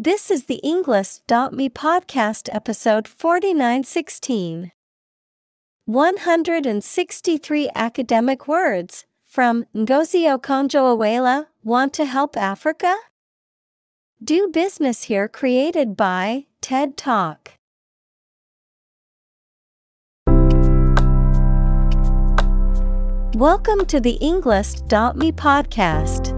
This is the Englist.me podcast episode 4916. 163 academic words from Ngozi Okonjo-Iweala, Want to Help Africa? Do Business Here created by TED Talk. Welcome to the Englist.me podcast.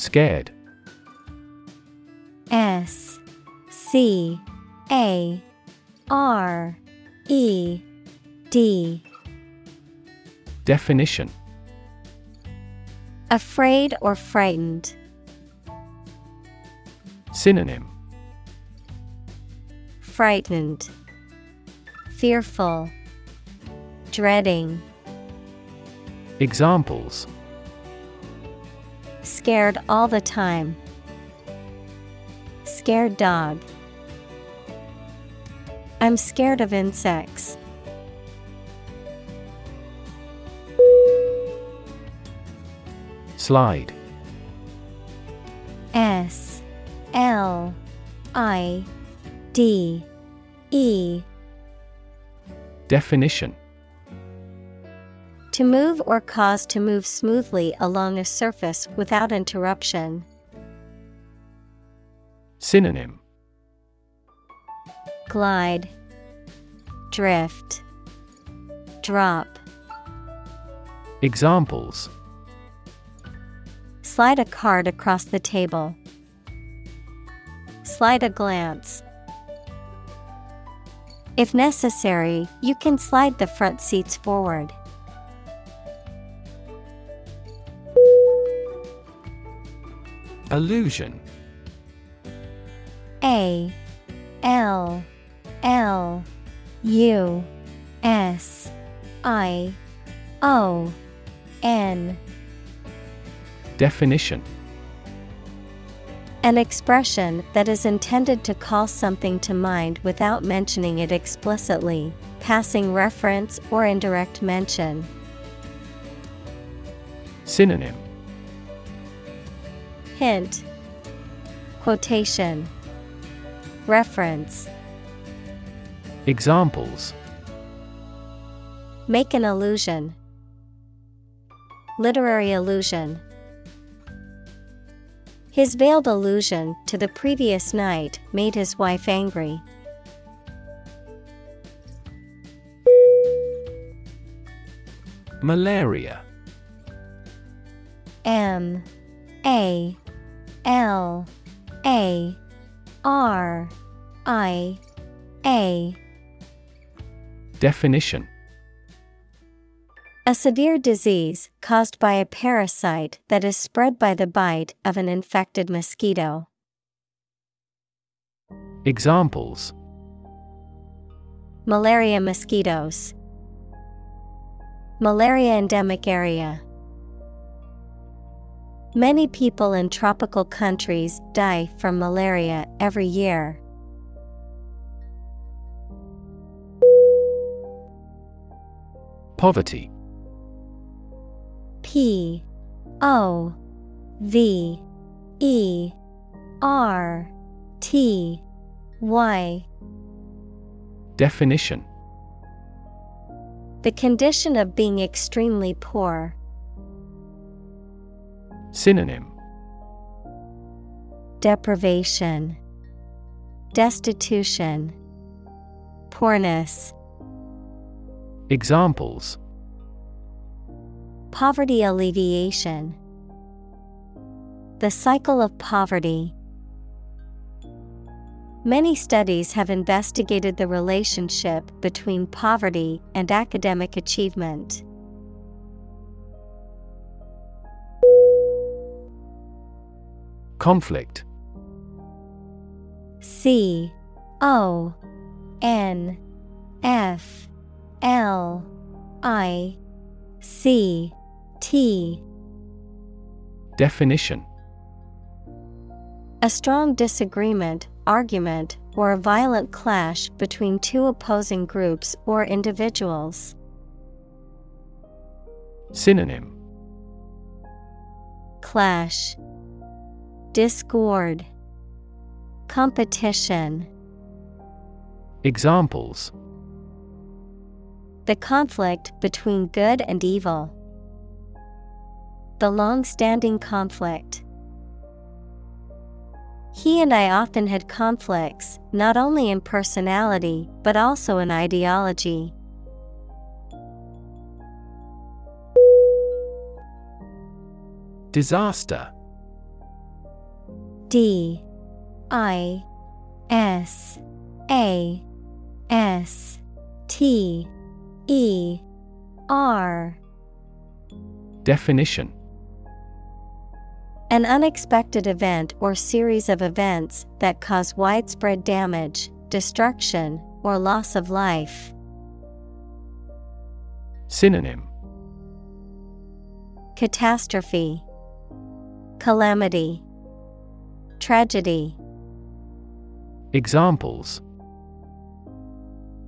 Scared. S C A R E D. Definition Afraid or frightened. Synonym Frightened. Fearful. Dreading. Examples Scared all the time. Scared dog. I'm scared of insects. Slide. S L I D E. Definition To move or cause to move smoothly along a surface without interruption. Synonym Glide. Drift. Drop. Examples Slide a card across the table. Slide a glance. If necessary, you can slide the front seats forward. Allusion. A L L U S I O N. Definition. An expression that is intended to call something to mind without mentioning it explicitly, passing reference or indirect mention. Synonym Hint Quotation Reference Examples Make an allusion. Literary allusion. His veiled allusion to the previous night made his wife angry. Malaria M A L A R I A Definition A severe disease caused by a parasite that is spread by the bite of an infected mosquito. Examples Malaria mosquitoes. Malaria endemic area. Many people in tropical countries die from malaria every year. Poverty. P. O. V. E. R. T. Y. Definition. The condition of being extremely poor. Synonym. Deprivation, Destitution, Poorness, Examples. Poverty alleviation, The cycle of poverty. Many studies have investigated the relationship between poverty and academic achievement. Conflict. C O N F L I C T. Definition. A strong disagreement, argument, or a violent clash between two opposing groups or individuals. Synonym. Clash, Discord, Competition. Examples The conflict between good and evil. The long standing conflict. He and I often had conflicts, not only in personality, but also in ideology. Disaster D I S A S T E R. Definition. An unexpected event or series of events that cause widespread damage, destruction, or loss of life. Synonym. Catastrophe, Calamity, Tragedy, Examples.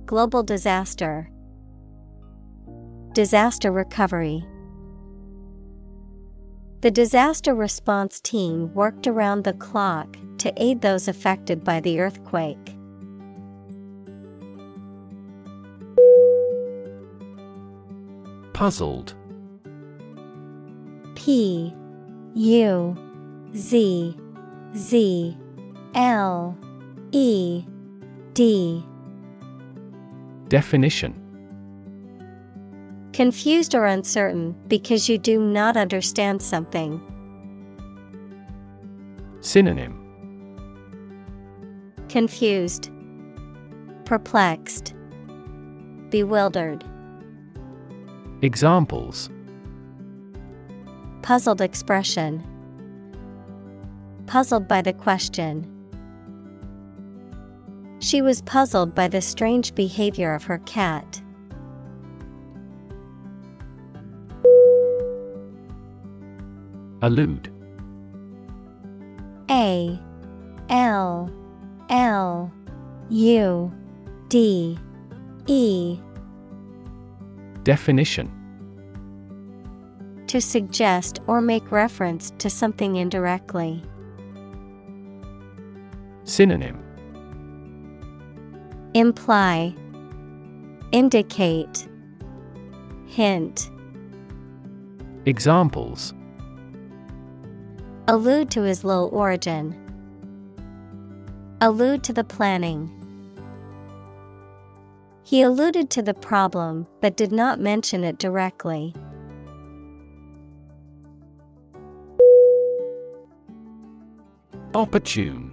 Global disaster, Disaster recovery. The disaster response team worked around the clock to aid those affected by the earthquake. Puzzled. P U Z Z L E D Definition Confused or uncertain because you do not understand something. Synonym Confused, Perplexed, Bewildered. Examples Puzzled expression. Puzzled by the question. She was puzzled by the strange behavior of her cat. Allude A L L U D E Definition To suggest or make reference to something indirectly. Synonym. Imply, Indicate, Hint, Examples. Allude to his low origin, allude to the planning. He alluded to the problem but did not mention it directly. Opportune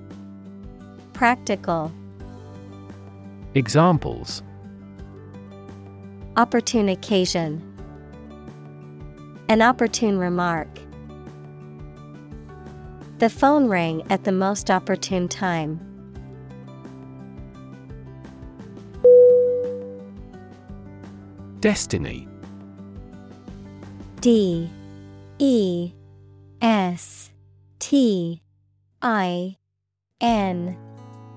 Practical, Examples. Opportune occasion, An opportune remark. The phone rang at the most opportune time. Destiny. D. E. S. T. I. N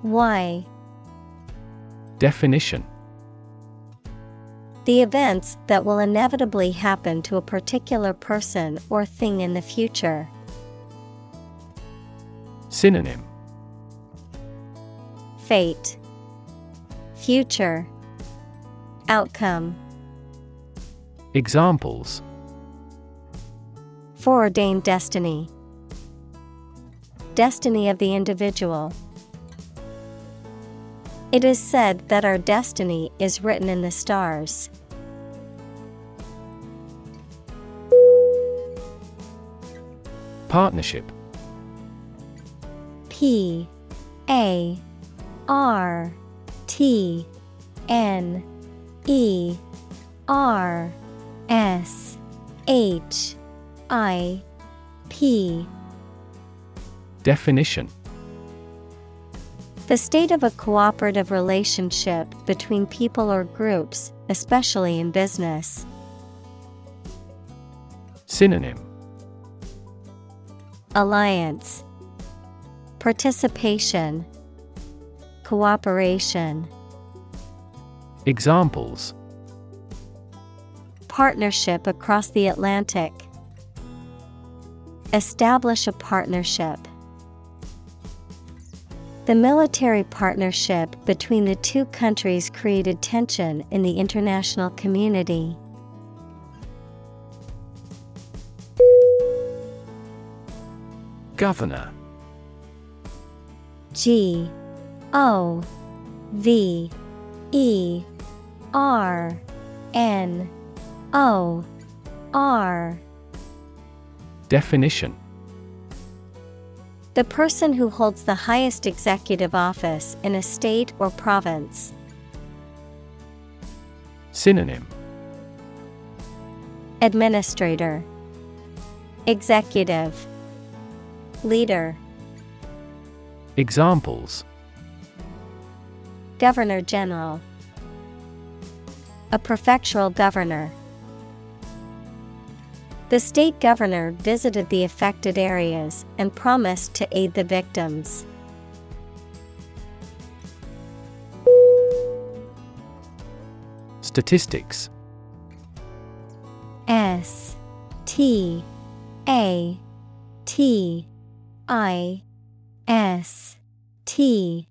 Why? Definition The events that will inevitably happen to a particular person or thing in the future. Synonym Fate, Future, Outcome. Examples Foreordained destiny. Destiny of the individual. It is said that our destiny is written in the stars. Partnership. P A R T N E R S H I P. Definition The state of a cooperative relationship between people or groups, especially in business. Synonym Alliance Participation Cooperation Examples Partnership across the Atlantic. Establish a partnership. The military partnership between the two countries created tension in the international community. Governor. G O V E R N O R. Definition The person who holds the highest executive office in a state or province. Synonym. Administrator. Executive. Leader. Examples. Governor General. A prefectural governor. The state governor visited the affected areas and promised to aid the victims. Statistics. S T A T I S T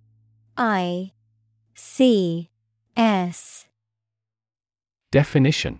I C S. Definition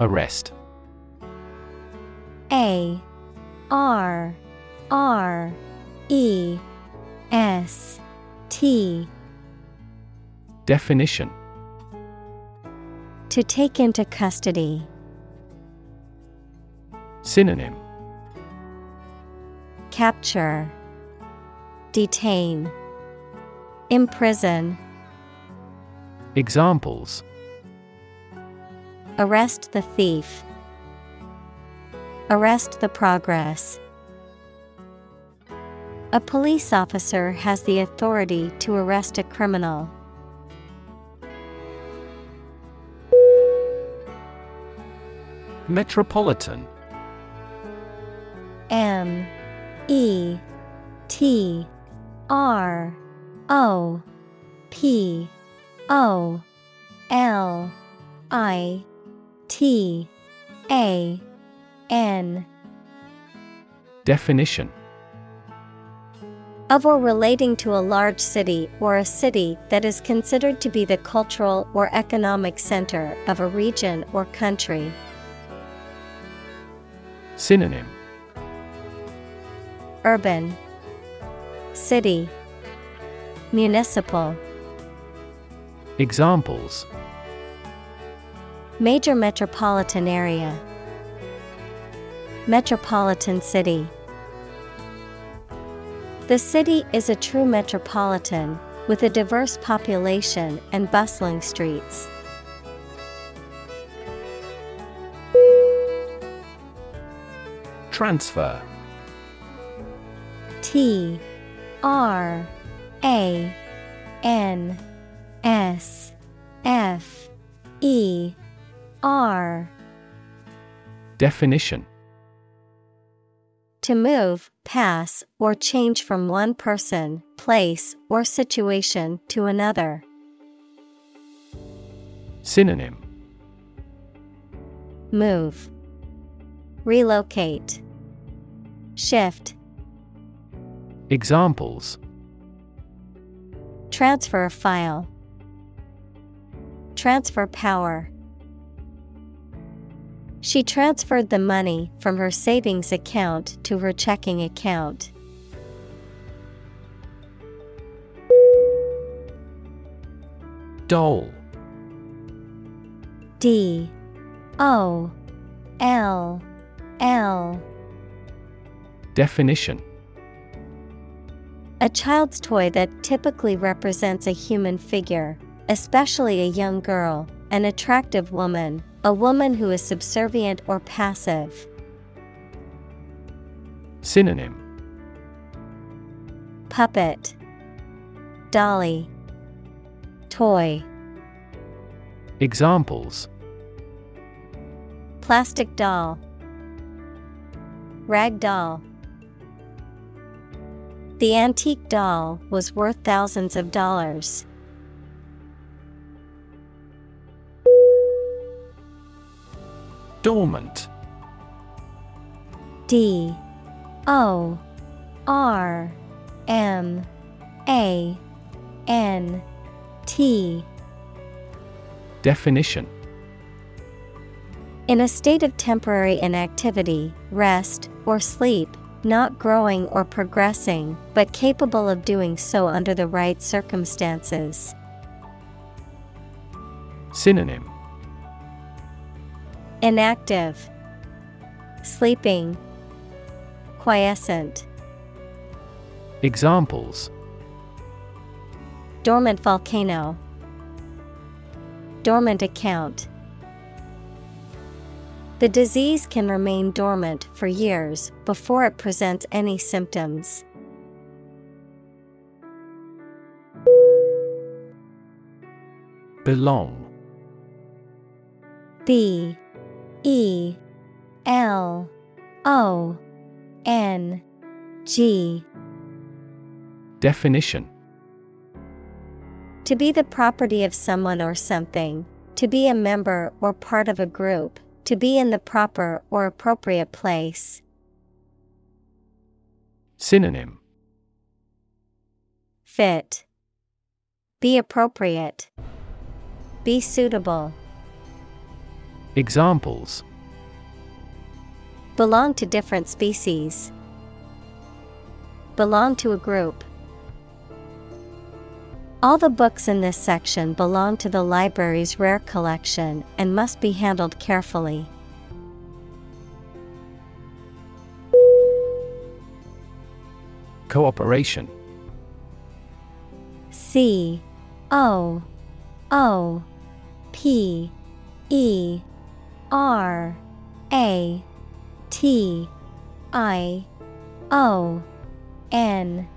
Arrest. A R R E S T. Definition. To take into custody. Synonym. Capture. Detain. Imprison. Examples Arrest the thief. Arrest the progress. A police officer has the authority to arrest a criminal. Metropolitan. M. E. T. R. O. P. O. L. I T A N. Definition. Of or relating to a large city or a city that is considered to be the cultural or economic center of a region or country. Synonym. Urban. City. Municipal. Examples Major metropolitan area. Metropolitan city. The city is a true metropolitan with a diverse population and bustling streets. Transfer. T R A N S F E R Definition. To move, pass, or change from one person, place, or situation to another. Synonym. Move, Relocate, Shift, Examples. Transfer a file, Transfer power. She transferred the money from her savings account to her checking account. Dole. D. O. L. L. Definition. A child's toy that typically represents a human figure, especially a young girl, an attractive woman, a woman who is subservient or passive. Synonym. Puppet. Dolly. Toy. Examples. Plastic doll. Rag doll. The antique doll was worth thousands of dollars. Dormant. D. O. R. M. A. N. T. Definition. In a state of temporary inactivity, rest, or sleep, not growing or progressing, but capable of doing so under the right circumstances. Synonym Inactive, Sleeping, Quiescent, Examples Dormant volcano, Dormant account. The disease can remain dormant for years before it presents any symptoms. Belong B E L O N G Definition To be the property of someone or something, to be a member or part of a group, to be in the proper or appropriate place. Synonym Fit. Be appropriate. Be suitable. Examples Belong to different species. Belong to a group. All the books in this section belong to the library's rare collection and must be handled carefully. Cooperation C O O P E R A T I O N.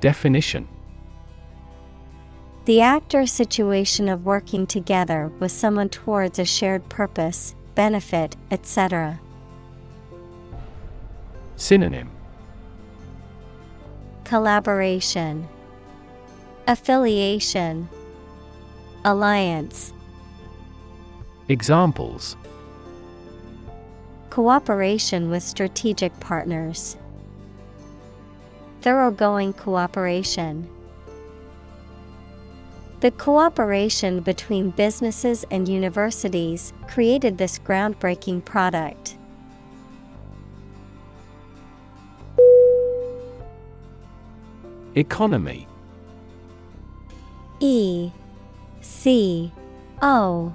Definition. The act or situation of working together with someone towards a shared purpose, benefit, etc. Synonym. Collaboration, Affiliation, Alliance, Examples Cooperation with strategic partners, Thoroughgoing cooperation. The cooperation between businesses and universities created this groundbreaking product. Economy E C O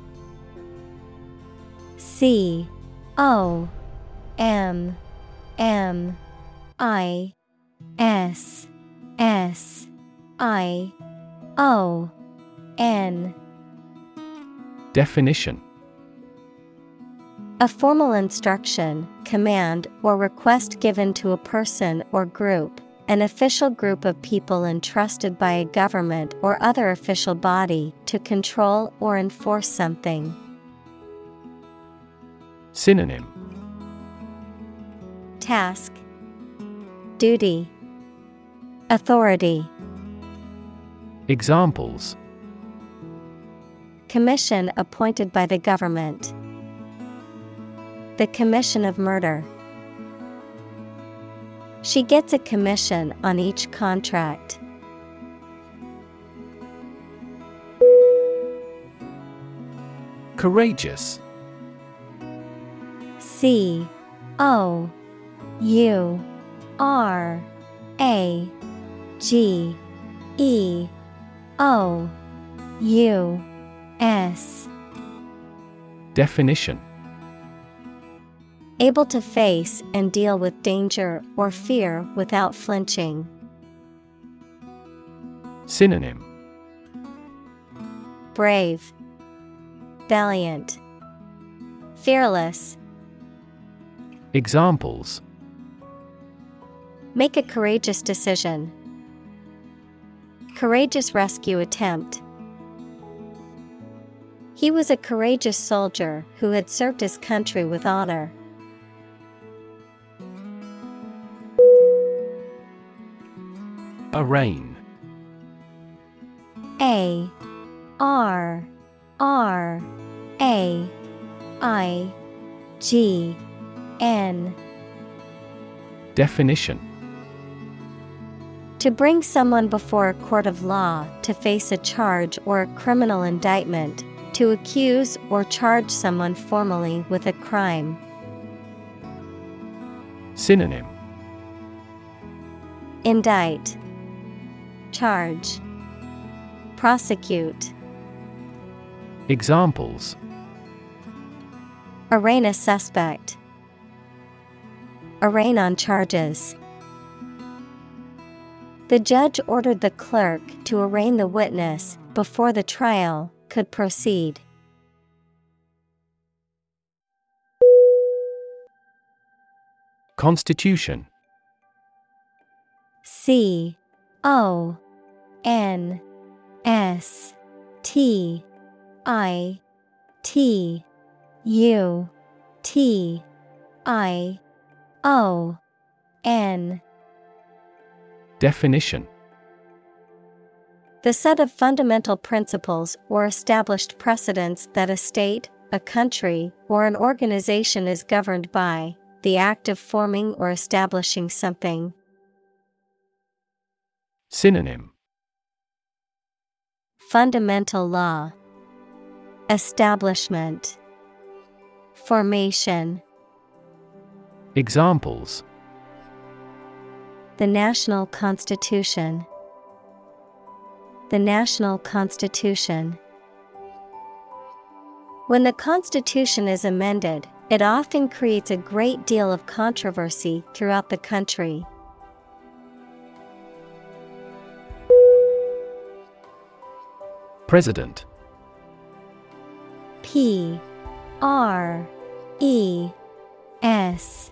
C O M M I S S I O N Definition A formal instruction, command, or request given to a person or group, an official group of people entrusted by a government or other official body to control or enforce something. Synonym Task Duty Authority Examples Commission appointed by the government. The Commission of Murder. She gets a commission on each contract. Courageous C O U R A G E O U S. Definition. Able to face and deal with danger or fear without flinching. Synonym. Brave, Valiant, Fearless. Examples. Make a courageous decision. Courageous rescue attempt. He was a courageous soldier who had served his country with honor. Arraign A. R. R. A. I. G N Definition To bring someone before a court of law to face a charge or a criminal indictment, to accuse or charge someone formally with a crime. Synonym Indict, Charge, Prosecute. Examples Arraign a suspect. Arraign on charges. The judge ordered the clerk to arraign the witness before the trial could proceed. Constitution C O N S T I T U T I O N. Definition. The set of fundamental principles or established precedents that a state, a country, or an organization is governed by, the act of forming or establishing something. Synonym. Fundamental law, Establishment, Formation. Examples The National Constitution. The National Constitution. When the Constitution is amended, it often creates a great deal of controversy throughout the country. President P R E S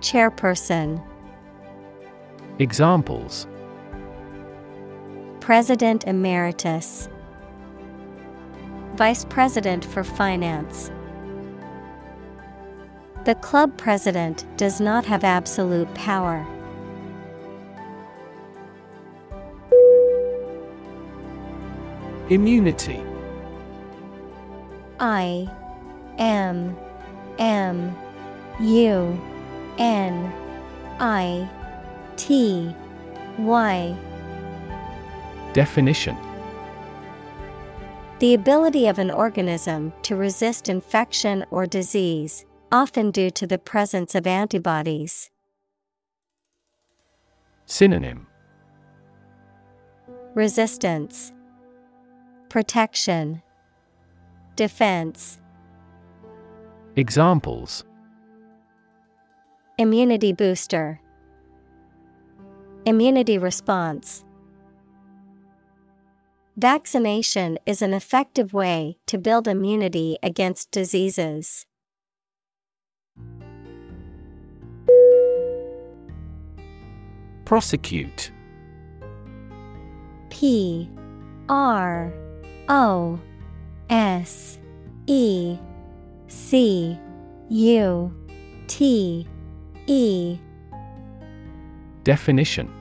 Chairperson. Examples. President Emeritus. Vice President for Finance. The club president does not have absolute power. Immunity. I M M U N I T Y. Definition. The ability of an organism to resist infection or disease, often due to the presence of antibodies. Synonym. Resistance, Protection, Defense. Examples Immunity booster, Immunity response. Vaccination is an effective way to build immunity against diseases. Prosecute P R O S E C U T E. Definition.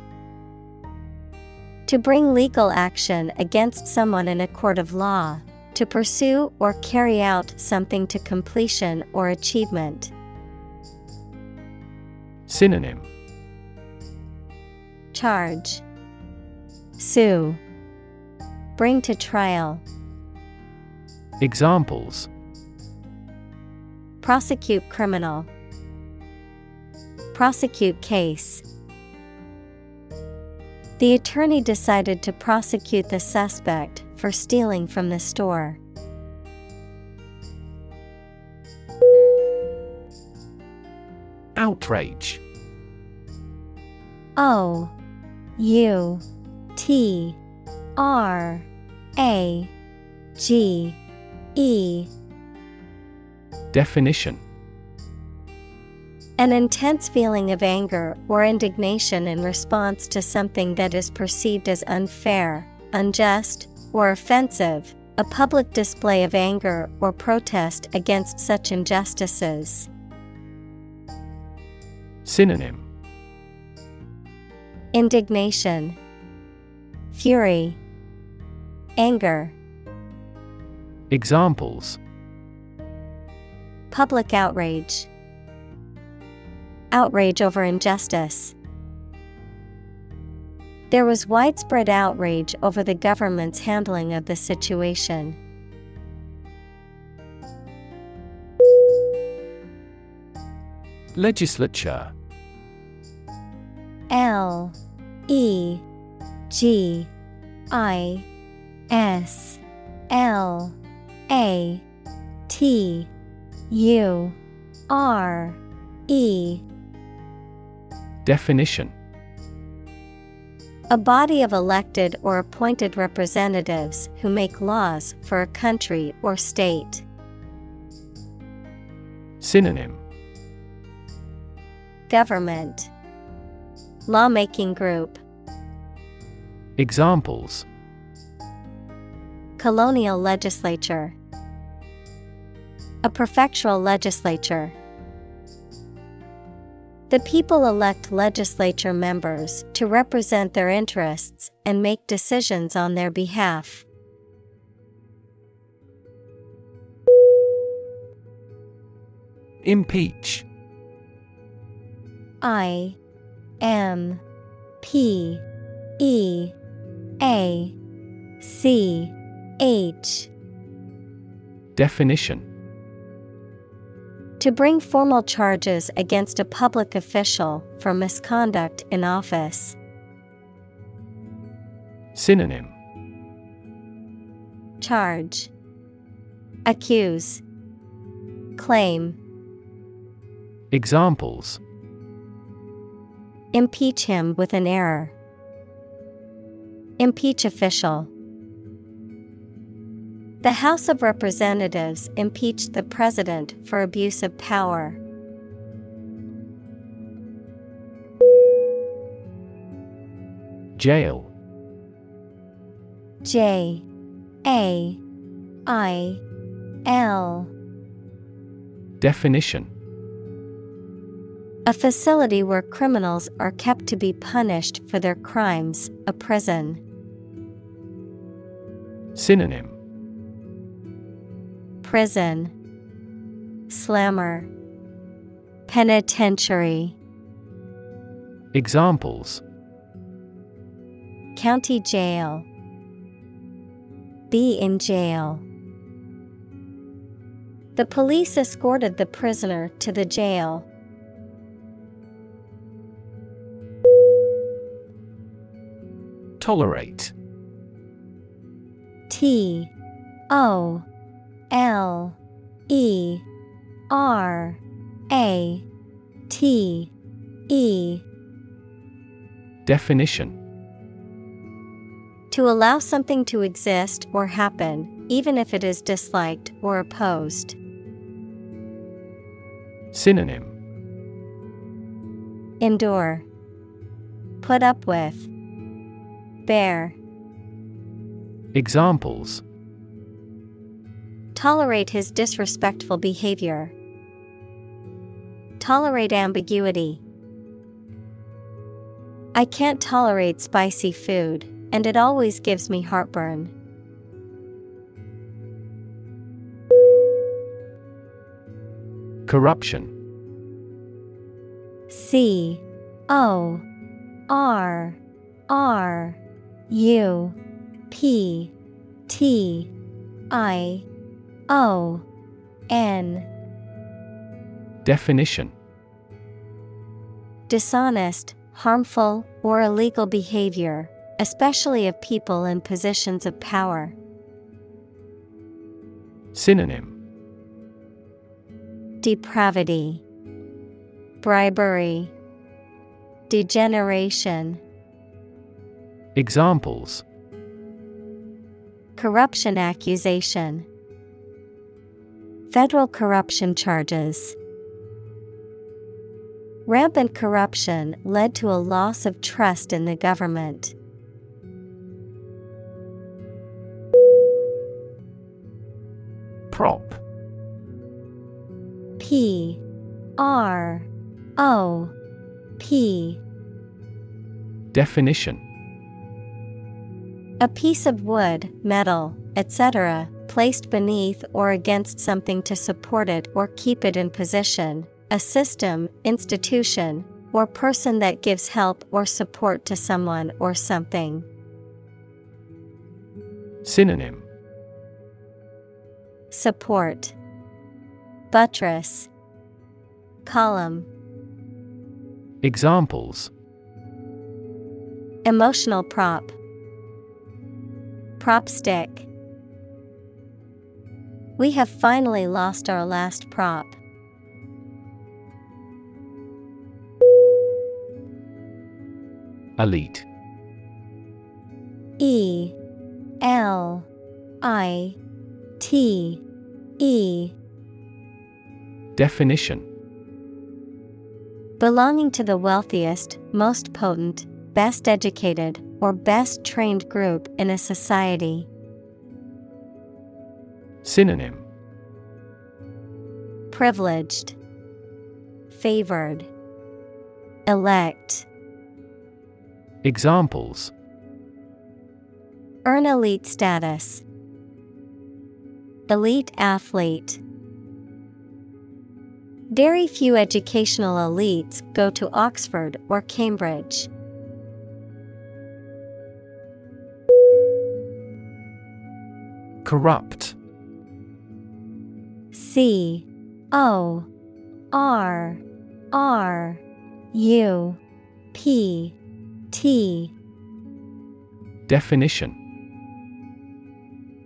To bring legal action against someone in a court of law, to pursue or carry out something to completion or achievement. Synonym. Charge, Sue, Bring to trial, Examples. Prosecute criminal, Prosecute case. The attorney decided to prosecute the suspect for stealing from the store. Outrage O U T R A G E Definition An intense feeling of anger or indignation in response to something that is perceived as unfair, unjust, or offensive, a public display of anger or protest against such injustices. Synonym. Indignation, Fury, Anger, Examples. Public outrage, Outrage over injustice. There was widespread outrage over the government's handling of the situation. Legislature L E G I S L A T U R E Definition. A body of elected or appointed representatives who make laws for a country or state. Synonym. Government. Lawmaking group. Examples. Colonial legislature. A prefectural legislature The people elect legislature members to represent their interests and make decisions on their behalf. Impeach. I M P E A C H. Definition To bring formal charges against a public official for misconduct in office. Synonym Charge, Accuse, Claim. Examples Impeach him with an error. Impeach official. The House of Representatives impeached the president for abuse of power. Jail J A I L Definition A facility where criminals are kept to be punished for their crimes, a prison. Synonym Prison Slammer Penitentiary Examples County Jail Be in jail. The police escorted the prisoner to the jail. Tolerate T O L E R A T E Definition To allow something to exist or happen, even if it is disliked or opposed. Synonym Endure. Put up with. Bear. Examples Tolerate his disrespectful behavior. Tolerate ambiguity. I can't tolerate spicy food, and it always gives me heartburn. Corruption C O R R U P T I O N. Definition. Dishonest, harmful, or illegal behavior, especially of people in positions of power. Synonym. Depravity, Bribery, Degeneration, Examples. Corruption accusation, Federal corruption charges. Rampant corruption led to a loss of trust in the government. Prop P R O P Definition A piece of wood, metal, etc., placed beneath or against something to support it or keep it in position, a system, institution, or person that gives help or support to someone or something. Synonym. Support. Buttress. Column. Examples. Emotional prop. Prop stick We have finally lost our last prop. Elite E L I T E Definition Belonging to the wealthiest, most potent, best educated, or best trained group in a society. Synonym Privileged, Favored, Elect. Examples Earn elite status. Elite athlete. Very few educational elites go to Oxford or Cambridge. Corrupt C O R R U P T Definition.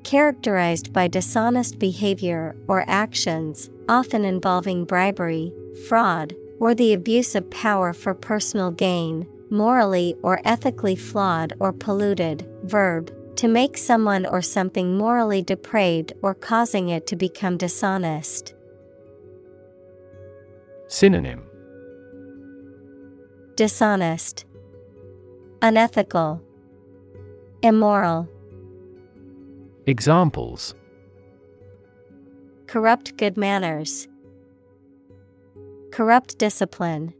Characterized by dishonest behavior or actions, often involving bribery, fraud, or the abuse of power for personal gain, morally or ethically flawed or polluted, verb, to make someone or something morally depraved or causing it to become dishonest. Synonym Dishonest, Unethical, Immoral. Examples Corrupt good manners, Corrupt discipline.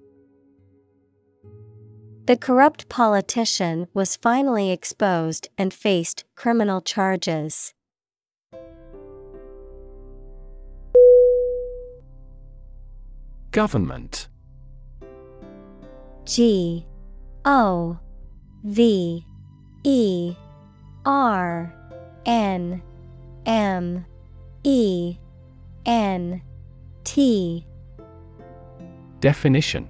The corrupt politician was finally exposed and faced criminal charges. Government. G O V E R N M E N T. Definition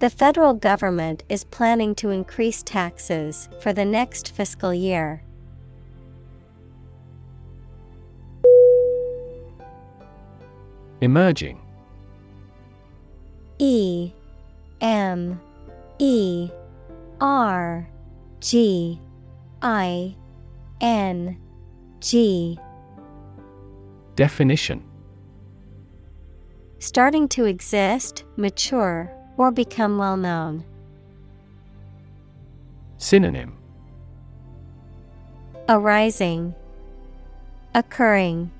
The federal government is planning to increase taxes for the next fiscal year. Emerging. E M E R G I N G. Definition. Starting to exist, mature, or become well known. Synonym Arising, Occurring,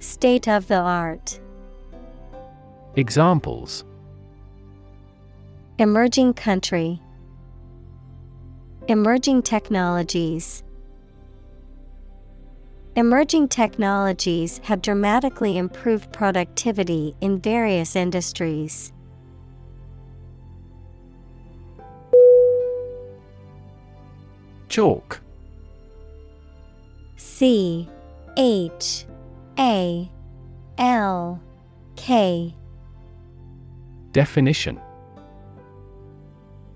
State of the art. Examples Emerging country, Emerging technologies. Emerging technologies have dramatically improved productivity in various industries. Chalk. C H A L K. Definition.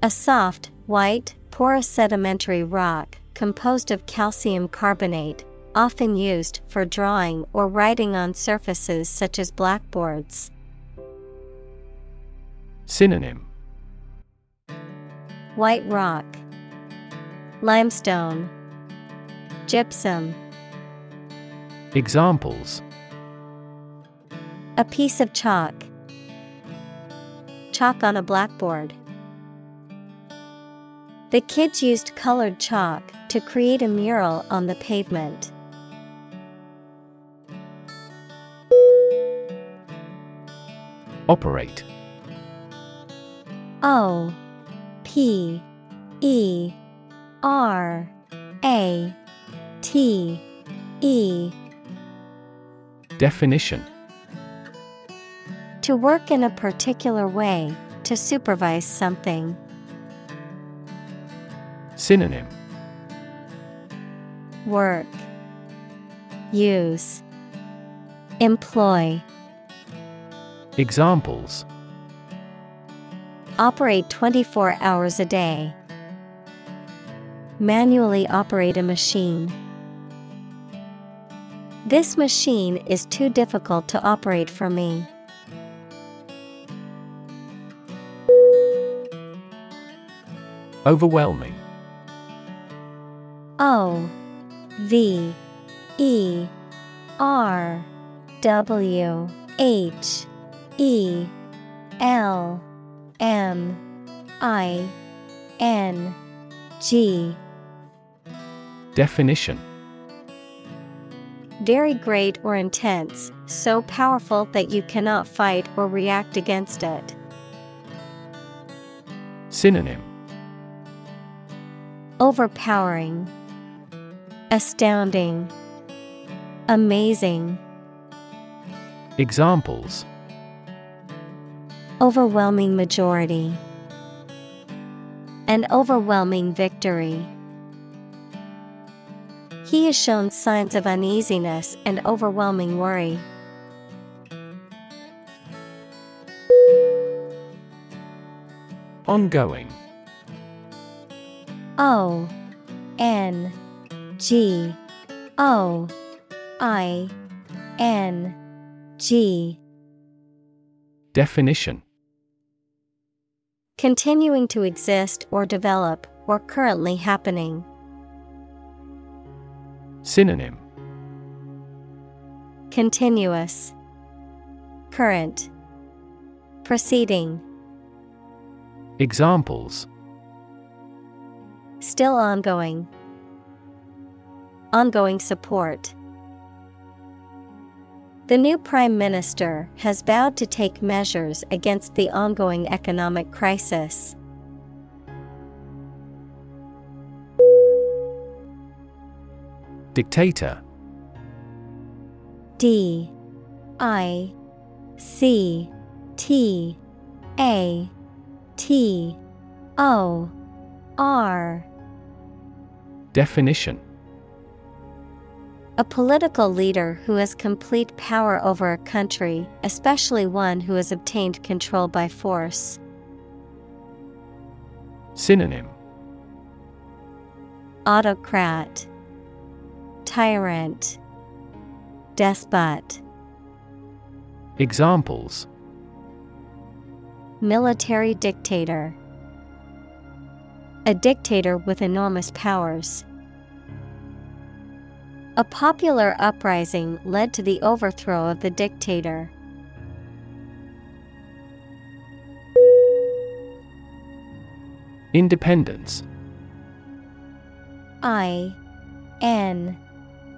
A soft, white, porous sedimentary rock composed of calcium carbonate, often used for drawing or writing on surfaces such as blackboards. Synonym. White rock, Limestone, Gypsum. Examples A piece of chalk. Chalk on a blackboard. The kids used colored chalk to create a mural on the pavement. Operate O P E R A T E Definition To work in a particular way, to supervise something. Synonym Work, Use, Employ. Examples Operate 24 hours a day. Manually operate a machine. This machine is too difficult to operate for me. Overwhelming O V E R W H E L M I N G Definition Very great or intense, so powerful that you cannot fight or react against it. Synonym Overpowering, Astounding, Amazing. Examples Overwhelming majority. An overwhelming victory. He has shown signs of uneasiness and overwhelming worry. Ongoing O N G O I N G Definition Continuing to exist or develop, or currently happening. Synonym. Continuous, Current, Proceeding, Examples. Still ongoing, Ongoing support. The new Prime Minister has vowed to take measures against the ongoing economic crisis. Dictator. D I C T A T O R. Definition. A political leader who has complete power over a country, especially one who has obtained control by force. Synonym. Autocrat, Tyrant, Despot. Examples Military dictator. A dictator with enormous powers. A popular uprising led to the overthrow of the dictator. Independence I N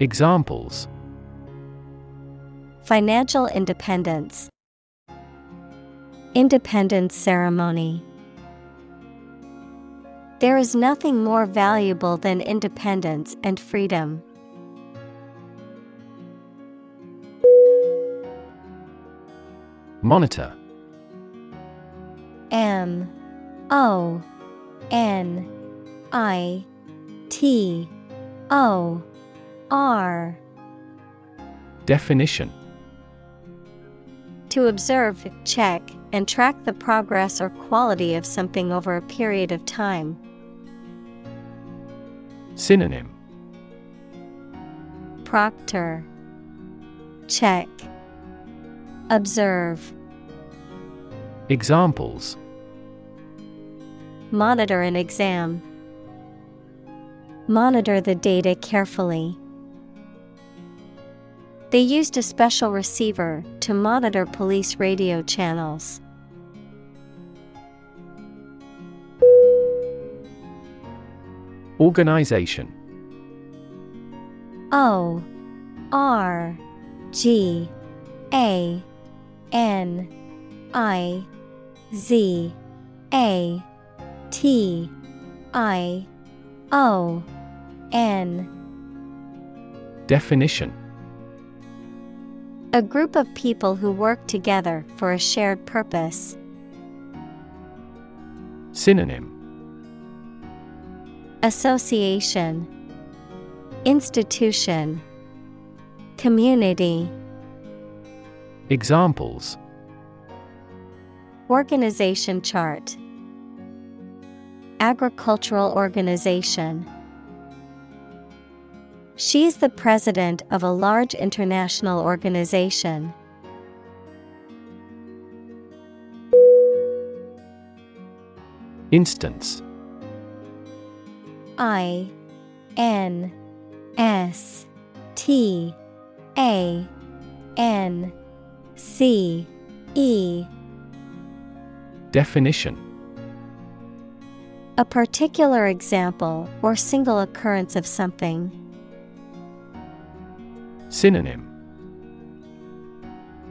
Examples Financial independence. Independence ceremony. There is nothing more valuable than independence and freedom. Monitor M O N I T O R Definition To observe, check, and track the progress or quality of something over a period of time. Synonym Proctor Check Observe Examples Monitor an exam. Monitor the data carefully. They used a special receiver to monitor police radio channels. Organization. O R G A N I Z A T I O N. Definition A group of people who work together for a shared purpose. Synonym. Association. Institution. Community. Examples. Organization chart. Agricultural organization She is the president of a large international organization. Instance I N S T A N C E Definition A particular example or single occurrence of something. Synonym.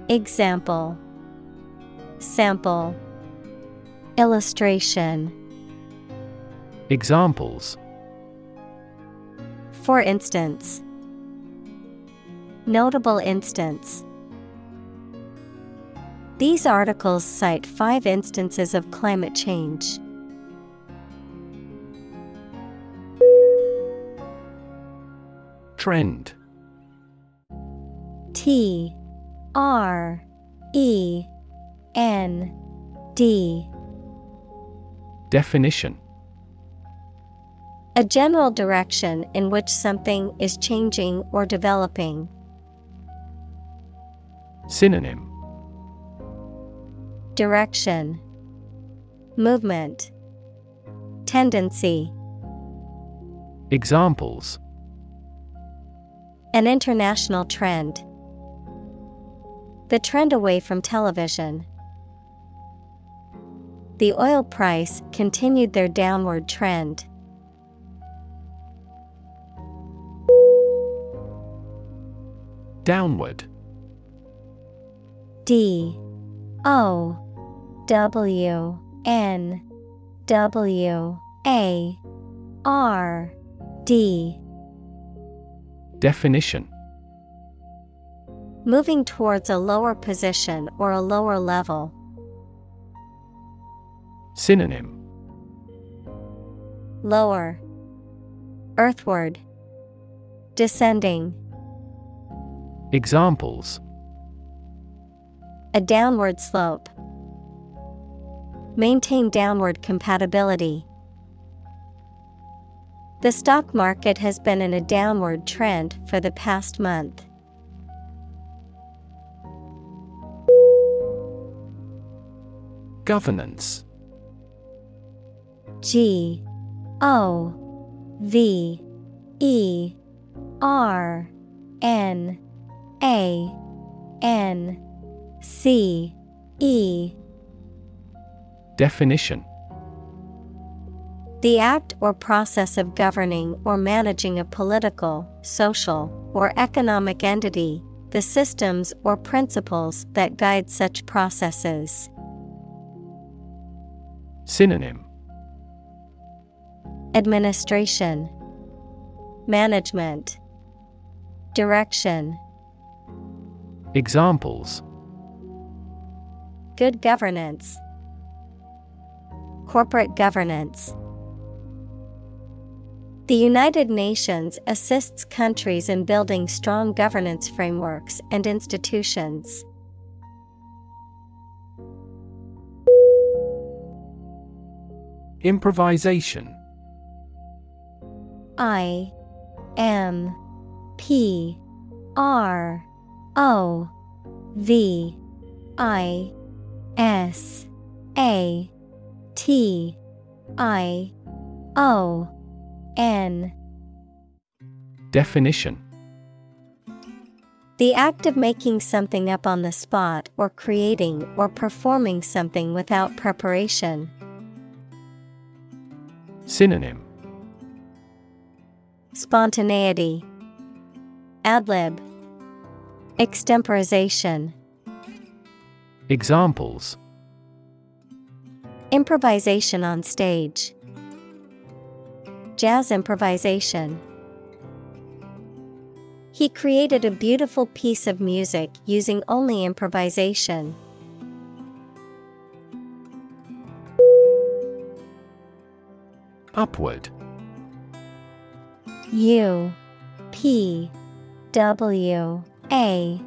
Example. Sample. Illustration. Examples. For instance, Notable instance. These articles cite five instances of climate change. Trend T R E N D. Definition. A general direction in which something is changing or developing. Synonym. Direction. Movement. Tendency. Examples. An international trend. The trend away from television. The oil price continued their downward trend. Downward. D. O. W. N. W. A. R. D. Definition Moving towards a lower position or a lower level. Synonym Lower Earthward Descending Examples A downward slope. Maintain downward compatibility. The stock market has been in a downward trend for the past month. Governance. G O V E R N A N C E. Definition. The act or process of governing or managing a political, social, or economic entity, the systems or principles that guide such processes. Synonym. Administration, Management, Direction, Examples. Good governance, Corporate governance. The United Nations assists countries in building strong governance frameworks and institutions. Improvisation. I M P R O V I S A T I O N. Definition. The act of making something up on the spot or creating or performing something without preparation. Synonym. Spontaneity, Adlib, Extemporization, Examples. Improvisation on stage, Jazz improvisation. He created a beautiful piece of music using only improvisation. Upward. U P W A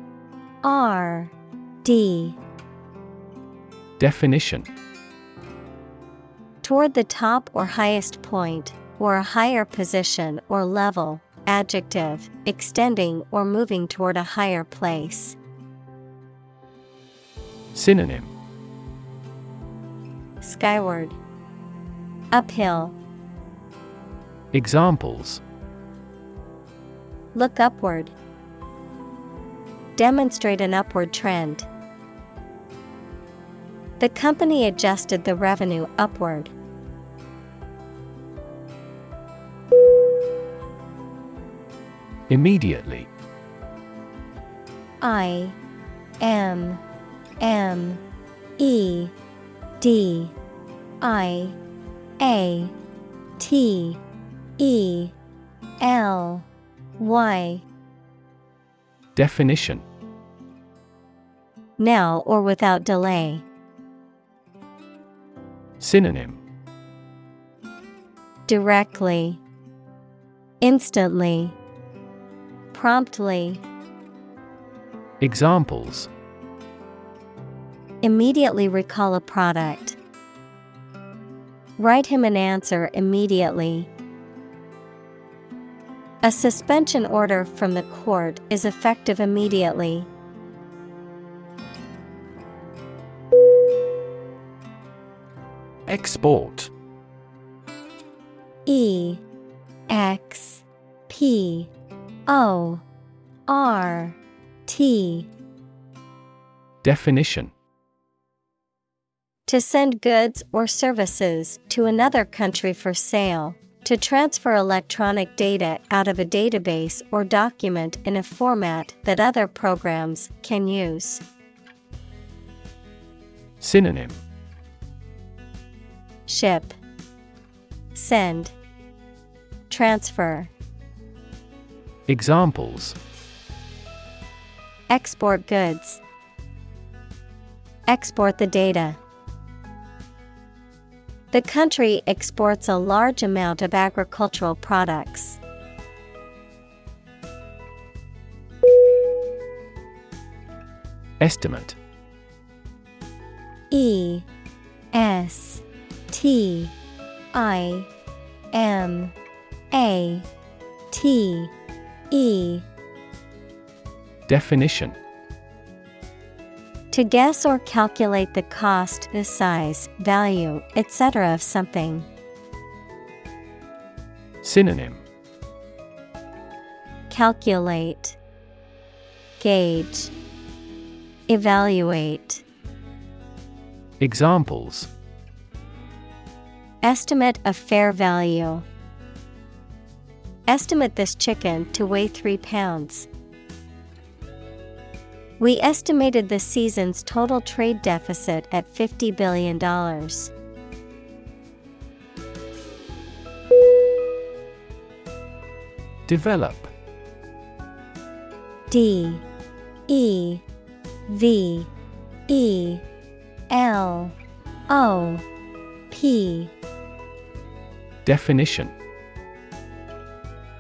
R D. Definition. Toward the top or highest point, or a higher position or level, adjective, extending or moving toward a higher place. Synonym. Skyward, Uphill, Examples look upward. demonstrate an upward trend. The company adjusted the revenue upward. Immediately. I M M E D I A T E L Y Definition Now or without delay. Synonym Directly, Instantly, Promptly. Examples Immediately recall a product. Write him an answer immediately. A suspension order from the court is effective immediately. Export. E X P O R T. Definition. To send goods or services to another country for sale, to transfer electronic data out of a database or document in a format that other programs can use. Synonym Ship, Send, Transfer. Examples Export goods. Export the data. The country exports a large amount of agricultural products. Estimate. E S T I M A T E. Definition To guess or calculate the cost, the size, value, etc. of something. Synonym Calculate, Gauge, Evaluate. Examples Estimate of fair value. Estimate this chicken to weigh 3 pounds. We estimated the season's total trade deficit at $50 billion. Develop. D. E. V. E. L. O. P. Definition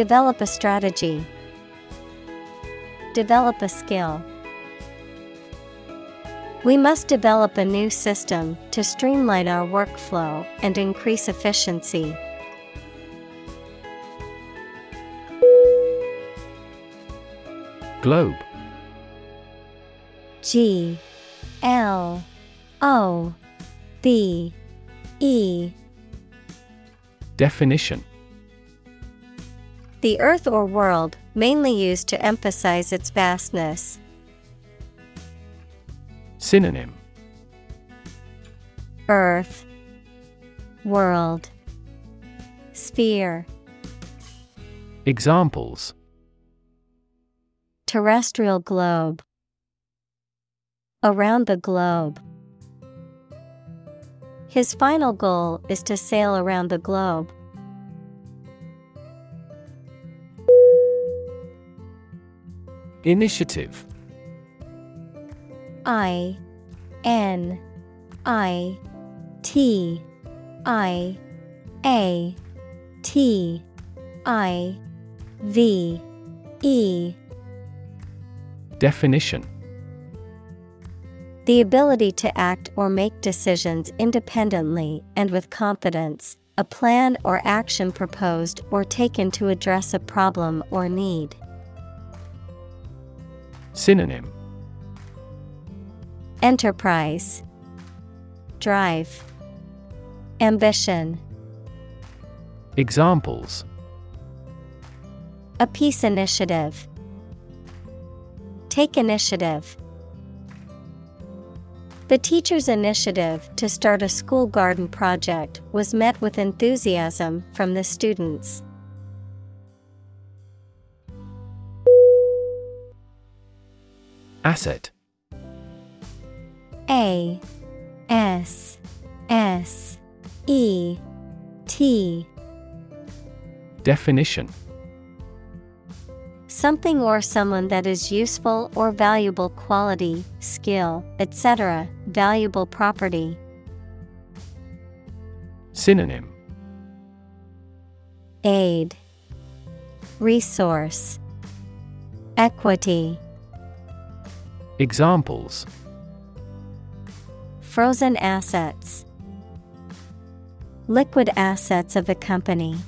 Develop a strategy. Develop a skill. We must develop a new system to streamline our workflow and increase efficiency. Globe G L O B E Definition The earth or world, mainly used to emphasize its vastness. Synonym Earth, World, Sphere. Examples Terrestrial globe. Around the globe. His final goal is to sail around the globe. Initiative. I N I T I A T I V E. Definition. The ability to act or make decisions independently and with confidence, a plan or action proposed or taken to address a problem or need. Synonym Enterprise, Drive, Ambition. Examples A peace initiative. Take initiative. The teacher's initiative to start a school garden project was met with enthusiasm from the students. Asset A S S E T Definition Something or someone that is useful or valuable quality, skill, etc., valuable property. Synonym Aid, Resource, Equity. Examples Frozen assets, Liquid assets of a company.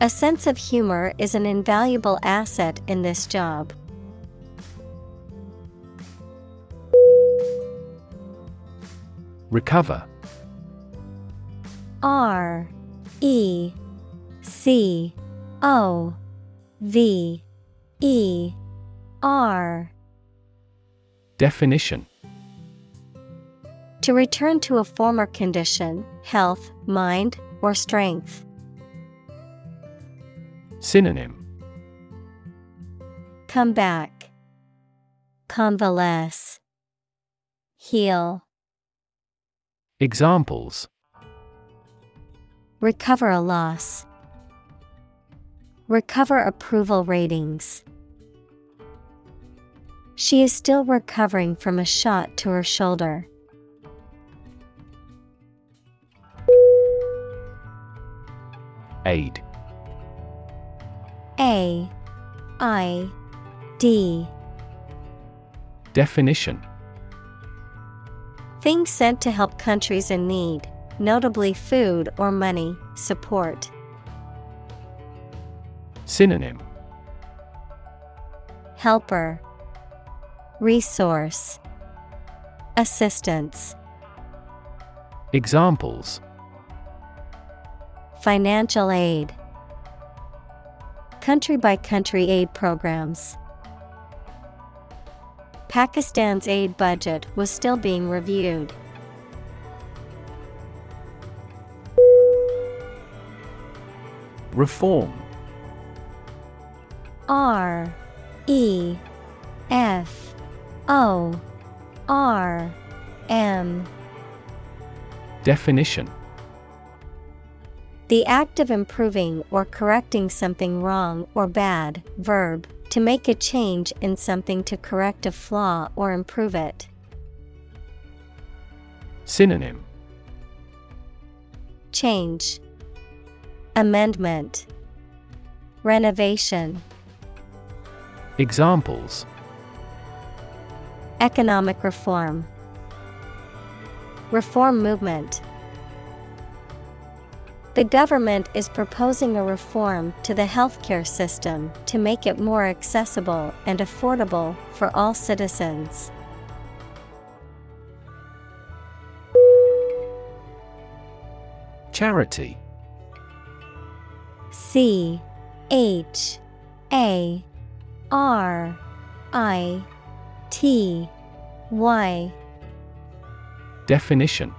A sense of humor is an invaluable asset in this job. Recover R E C O V E R Definition To return to a former condition, health, mind, or strength. Synonym Come back. Convalesce. Heal. Examples Recover a loss. Recover approval ratings. She is still recovering from a shot to her shoulder. Aid. A I D. Definition. Things sent to help countries in need, notably food or money, support. Synonym. Helper Resource. Assistance. Examples. Financial aid. Country by country aid programs. Pakistan's aid budget was still being reviewed. Reform. R E F O R M. Definition. The act of improving or correcting something wrong or bad, verb, to make a change in something to correct a flaw or improve it. Synonym. Change, Amendment, Renovation. Examples Economic reform, Reform movement. The government is proposing a reform to the healthcare system to make it more accessible and affordable for all citizens. Charity C H A R I T Y. Definition.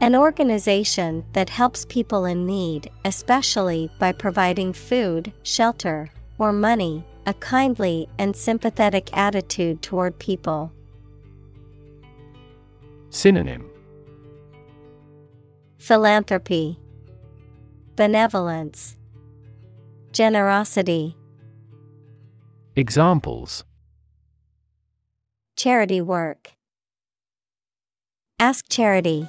An organization that helps people in need, especially by providing food, shelter, or money, a kindly and sympathetic attitude toward people. Synonym. Philanthropy, Benevolence, Generosity. Examples Charity work. Ask charity.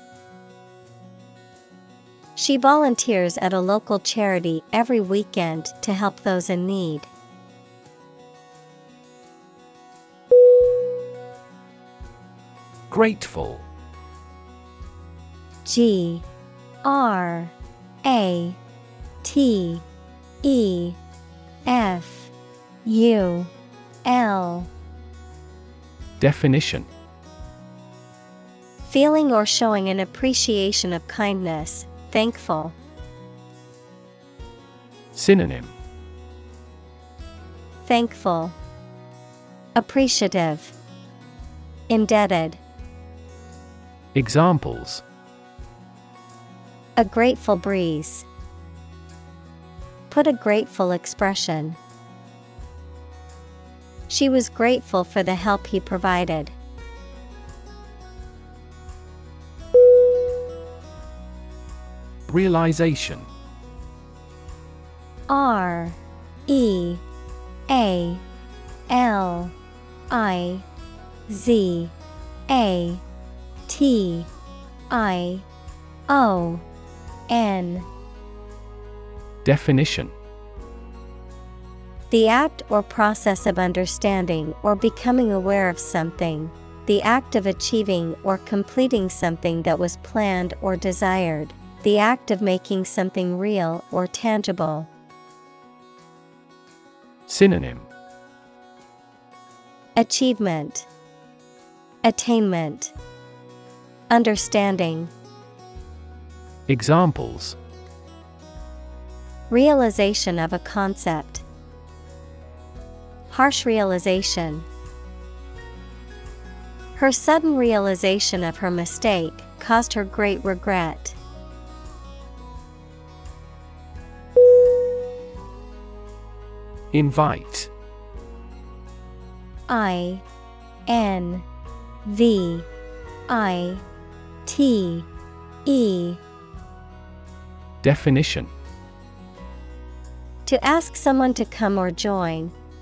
She volunteers at a local charity every weekend to help those in need. Grateful G R A T E F U L Definition Feeling or showing an appreciation of kindness, thankful. Synonym Thankful, Appreciative, Indebted. Examples A grateful breeze. Put a grateful expression. She was grateful for the help he provided. Realization. R E A L I Z A T I O N. Definition The act or process of understanding or becoming aware of something, the act of achieving or completing something that was planned or desired, the act of making something real or tangible. Synonym Achievement, Attainment, Understanding. Examples Realization of a concept. Harsh realization. Her sudden realization of her mistake caused her great regret. Invite I N V I T E Definition To ask someone to come or join,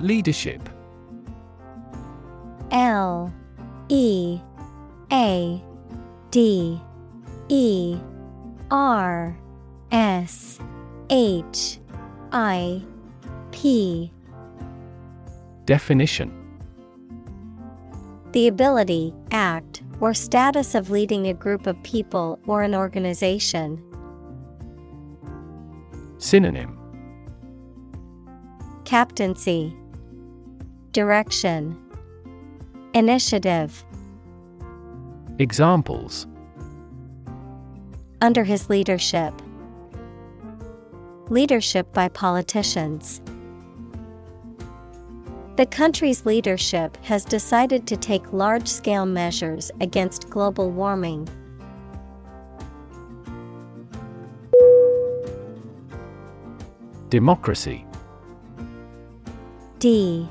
Leadership. L E A D E R S H I P. Definition. The ability, act, or status of leading a group of people or an organization. Synonym. Captaincy, Direction, Initiative. Examples Under his leadership, Leadership by politicians. The country's leadership has decided to take large scale measures against global warming. Democracy D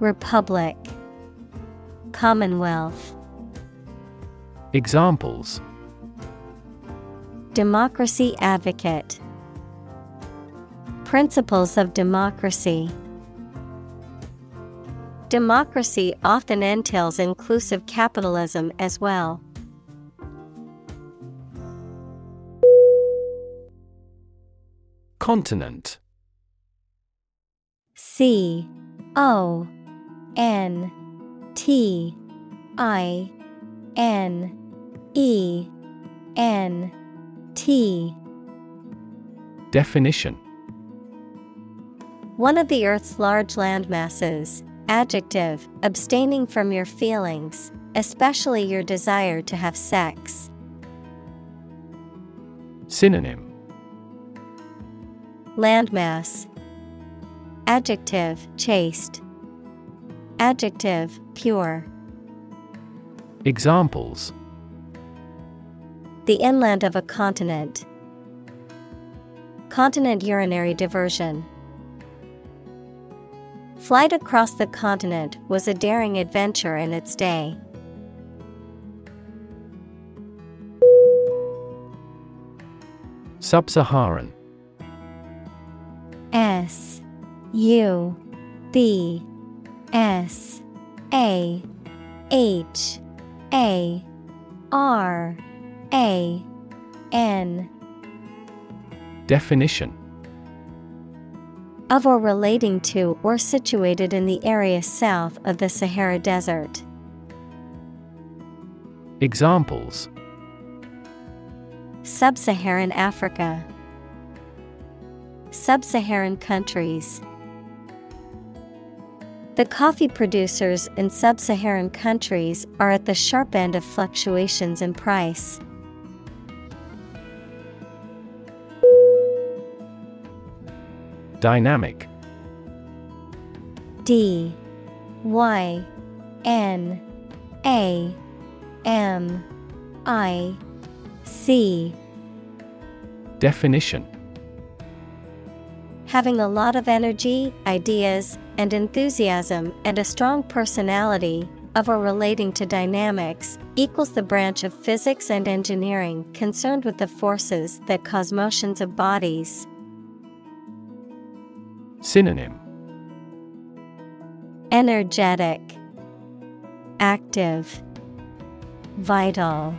Republic, Commonwealth. Examples Democracy advocate, Principles of democracy. Democracy often entails inclusive capitalism as well. Continent C O N T I N E N T Definition One of the Earth's large land masses, Adjective, abstaining from your feelings, especially your desire to have sex. Synonym Landmass. Adjective, chaste. Adjective, pure. Examples The inland of a continent. Continent urinary diversion. Flight across the continent was a daring adventure in its day. Sub Saharan S U B S A H A R A N Definition of or relating to or situated in the area south of the Sahara Desert. Examples Sub Saharan Africa, Sub Saharan countries. The coffee producers in sub Saharan countries are at the sharp end of fluctuations in price. Dynamic. D. Y. N. A. M. I. C. Definition. Having a lot of energy, ideas, and enthusiasm and a strong personality, of or relating to dynamics, equals the branch of physics and engineering concerned with the forces that cause motions of bodies. Synonym Energetic, Active, Vital.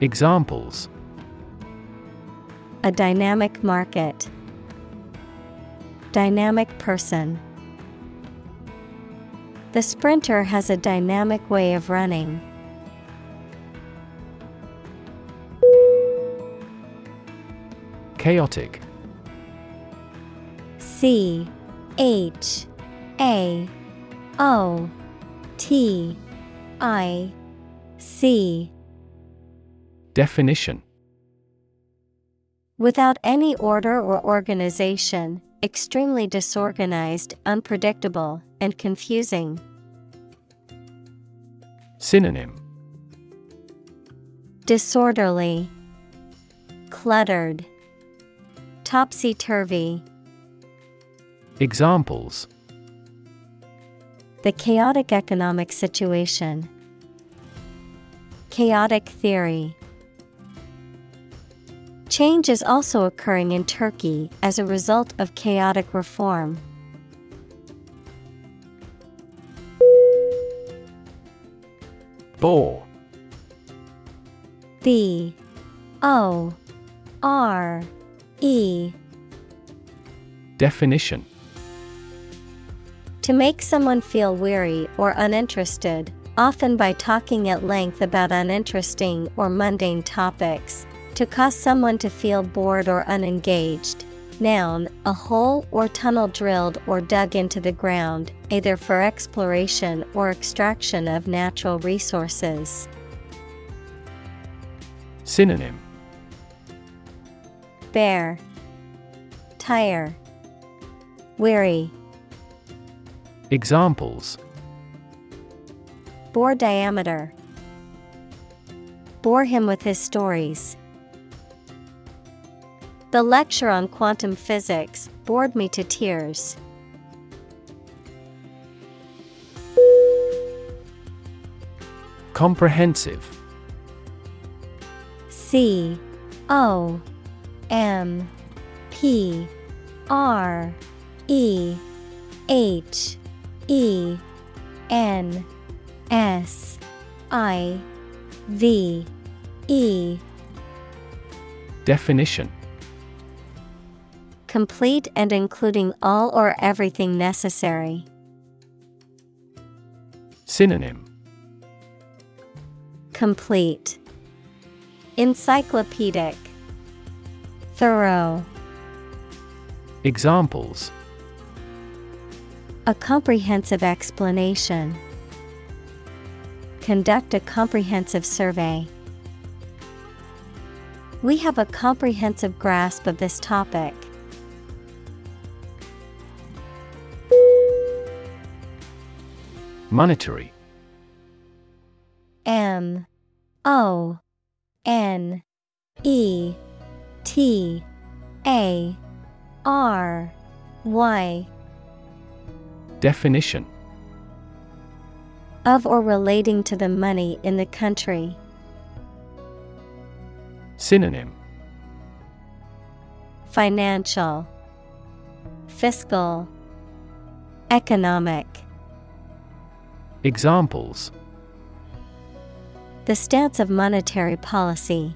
Examples A dynamic market. Dynamic person. The sprinter has a dynamic way of running. Chaotic C H A O T I C Definition Without any order or organization, extremely disorganized, unpredictable, and confusing. Synonym Disorderly, Cluttered, Topsy turvy. Examples The chaotic economic situation. Chaotic theory. Change is also occurring in Turkey as a result of chaotic reform. Bore B O R E Definition To make someone feel weary or uninterested, often by talking at length about uninteresting or mundane topics. To cause someone to feel bored or unengaged. Noun, a hole or tunnel drilled or dug into the ground, either for exploration or extraction of natural resources. Synonym Bear, Tire, Weary. Examples Bore diameter. Bore him with his stories. The lecture on quantum physics bored me to tears. Comprehensive. C O M P R E H E N S I V E. Definition Complete and including all or everything necessary. Synonym Complete. Encyclopedic. Thorough. Examples A comprehensive explanation. Conduct a comprehensive survey. We have a comprehensive grasp of this topic. Monetary. M O N E T A R Y. Definition of or relating to the money in the country. Synonym Financial Fiscal Economic Examples The stance of monetary policy.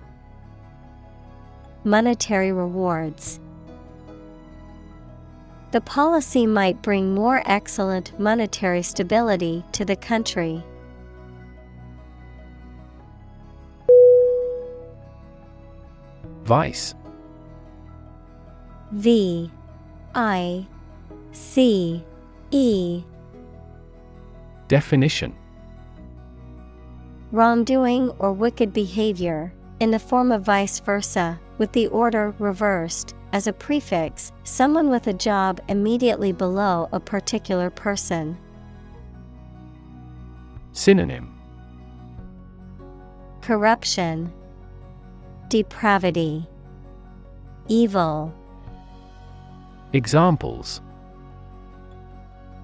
Monetary rewards. The policy might bring more excellent monetary stability to the country. Vice V I C E Definition. Wrongdoing or wicked behavior, in the form of vice versa, with the order reversed, as a prefix, someone with a job immediately below a particular person. Synonym. Corruption, Depravity, Evil, Examples.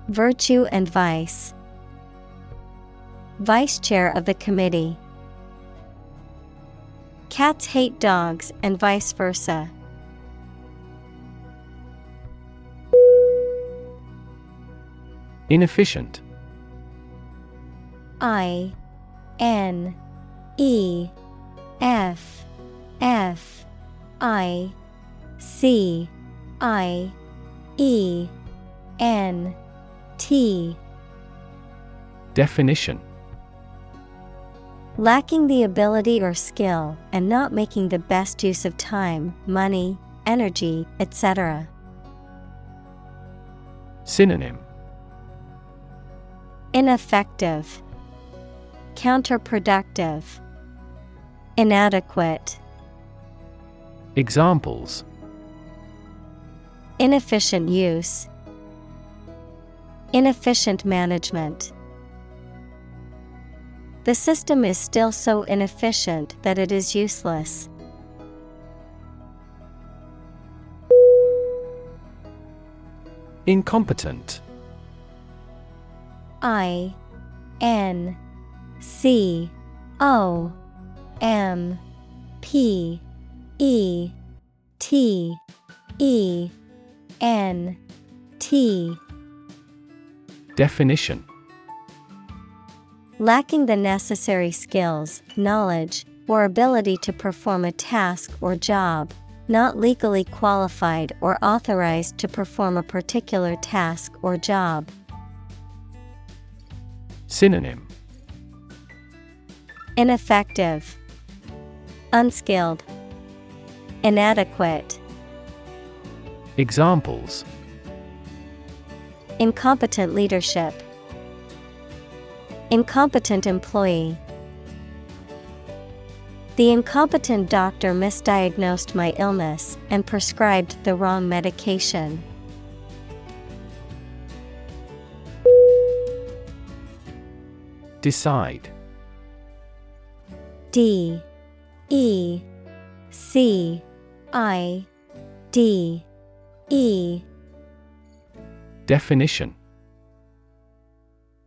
Virtue and Vice. Vice Chair of the Committee. Cats hate dogs and vice versa. Inefficient I N E F F I C I E N T Definition Lacking the ability or skill and not making the best use of time, money, energy, etc. Synonym. Ineffective, Counterproductive, Inadequate, Examples. Inefficient use, Inefficient management. The system is still so inefficient that it is useless. Incompetent. I N C O M P E T E N T. Definition Lacking the necessary skills, knowledge, or ability to perform a task or job, not legally qualified or authorized to perform a particular task or job. Synonym. Ineffective, Unskilled, Inadequate, Examples. Incompetent leadership, Incompetent employee. The incompetent doctor misdiagnosed my illness and prescribed the wrong medication. Decide. D. E. C. I. D. E. Definition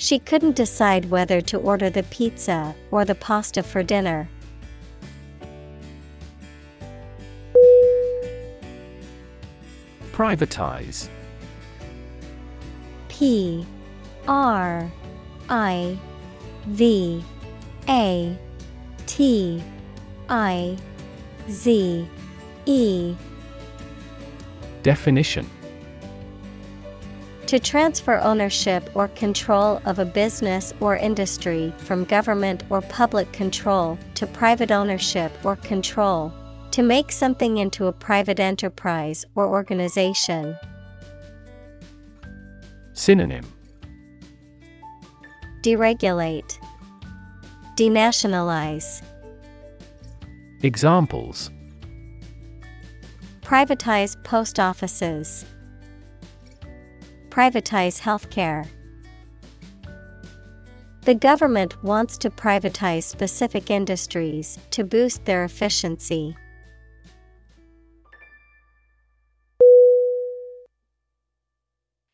She couldn't decide whether to order the pizza or the pasta for dinner. Privatize. P R I V A T I Z E. Definition To transfer ownership or control of a business or industry from government or public control to private ownership or control. To make something into a private enterprise or organization. Synonym Deregulate, Denationalize, Examples Privatize post offices, Privatize healthcare. The government wants to privatize specific industries to boost their efficiency.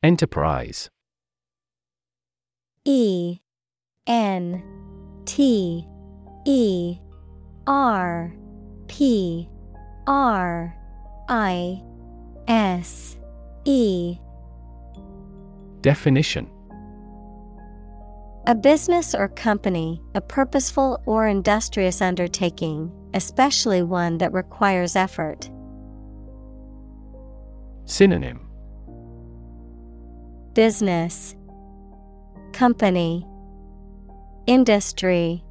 Enterprise E N T E R P R I S E Definition A business or company, a purposeful or industrious undertaking, especially one that requires effort. Synonym Business Company Industry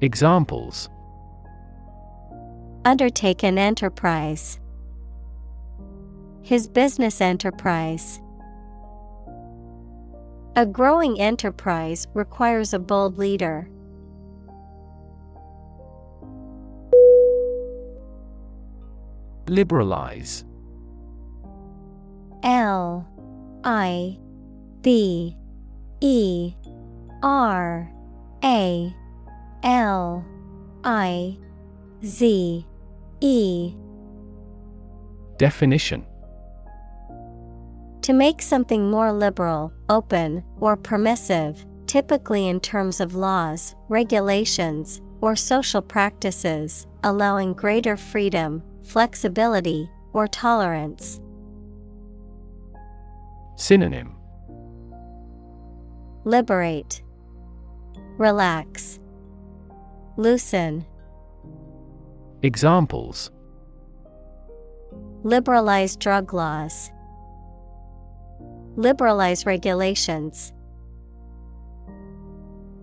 Examples Undertake an enterprise. His business enterprise. A growing enterprise requires a bold leader. Liberalize. L I B E R A L I Z E. Definition To make something more liberal, open, or permissive, typically in terms of laws, regulations, or social practices, allowing greater freedom, flexibility, or tolerance. Synonym Liberate, Relax, Loosen. Examples Liberalize drug laws. Liberalize regulations.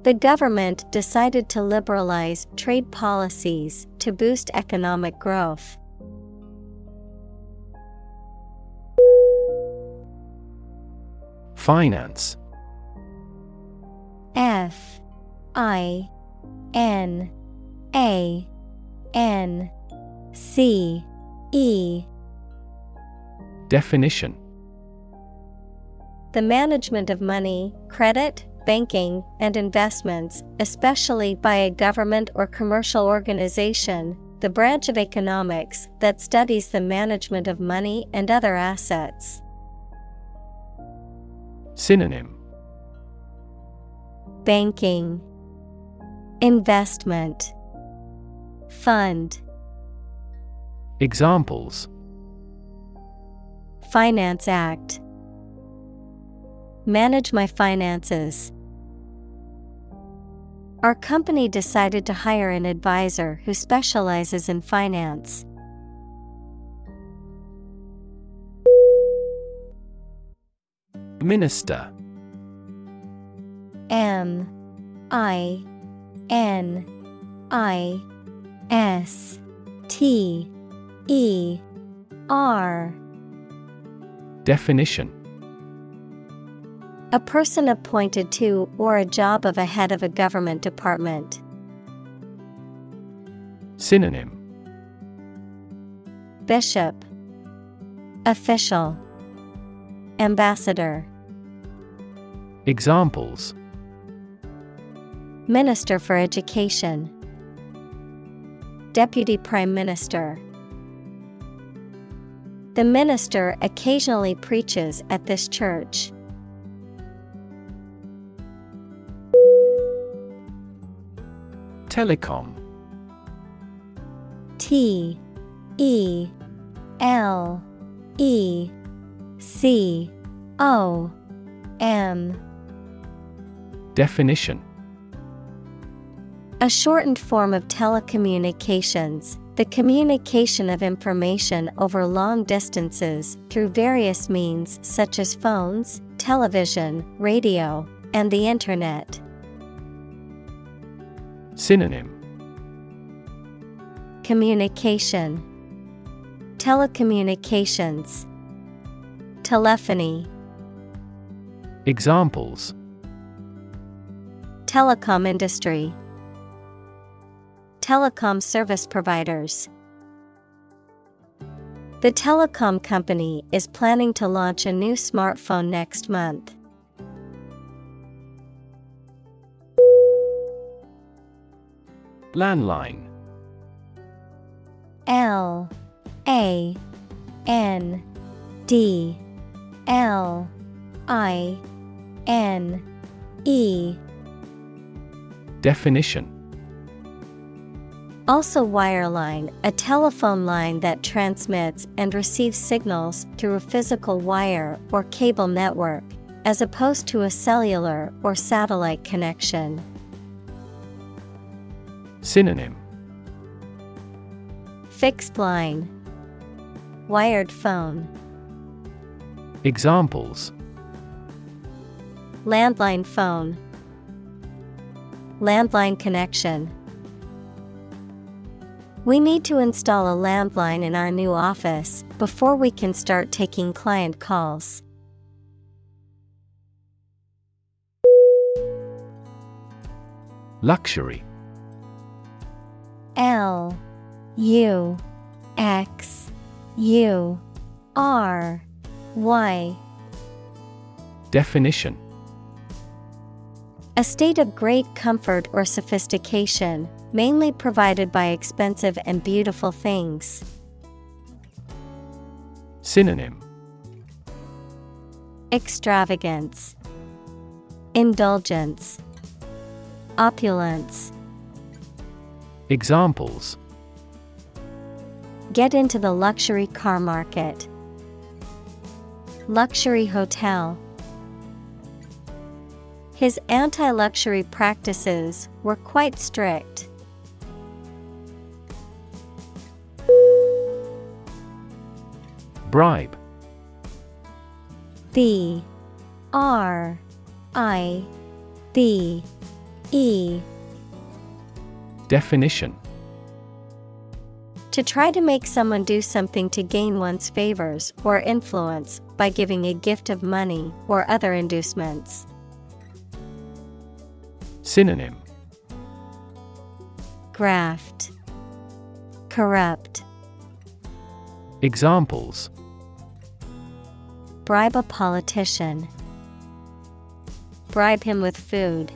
The government decided to liberalize trade policies to boost economic growth. Finance. F. I. N. A. N. C. E. Definition The management of money, credit, banking, and investments, especially by a government or commercial organization, the branch of economics that studies the management of money and other assets. Synonym. Banking, Investment, Fund, Examples. Finance Act. Manage my finances. Our company decided to hire an advisor who specializes in finance. Minister M I N I S T E R Definition A person appointed to or a job of a head of a government department. Synonym. Bishop. Official. Ambassador. Examples. Minister for Education. Deputy Prime Minister. The minister occasionally preaches at this church. Telecom. T E L E C O M. Definition. A shortened form of telecommunications, the communication of information over long distances through various means such as phones, television, radio, and the Internet. Synonym. Communication. Telecommunications. Telephony. Examples. Telecom industry. Telecom service providers. The telecom company is planning to launch a new smartphone next month. Landline. L A N D L I N E. Definition. Also wireline, a telephone line that transmits and receives signals through a physical wire or cable network, as opposed to a cellular or satellite connection. Synonym. Fixed line. Wired phone. Examples. Landline phone. Landline connection. We need to install a landline in our new office before we can start taking client calls. Luxury L U X U R Y. Definition. A state of great comfort or sophistication, mainly provided by expensive and beautiful things. Synonym. Extravagance, Indulgence, Opulence. Examples. Get into the luxury car market. Luxury hotel. His anti luxury practices were quite strict. Bribe. B. R. I. B. E Definition. To try to make someone do something to gain one's favors or influence by giving a gift of money or other inducements. Synonym. Graft, Corrupt, Examples. Bribe a politician, Bribe him with food.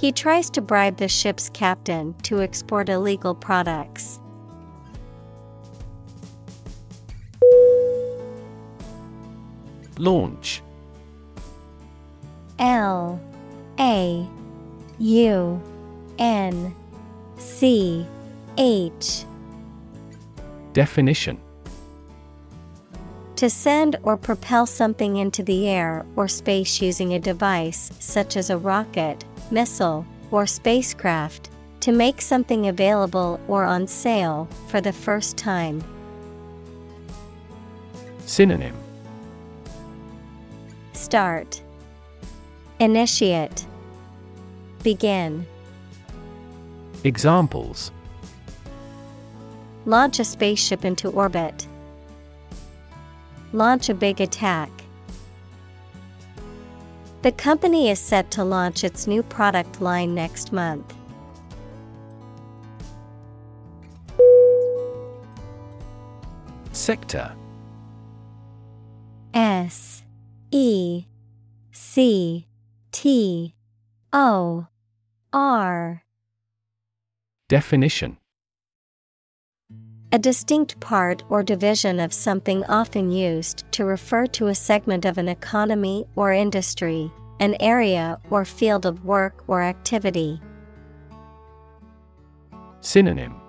He tries to bribe the ship's captain to export illegal products. Launch. L A U N C H. Definition. To send or propel something into the air or space using a device such as a rocket, missile, or spacecraft, to make something available or on sale for the first time. Synonym Start Initiate Begin Examples Launch a spaceship into orbit. Launch a big attack. The company is set to launch its new product line next month. Sector. S E C T O R. Definition A distinct part or division of something often used to refer to a segment of an economy or industry, an area or field of work or activity. Synonym.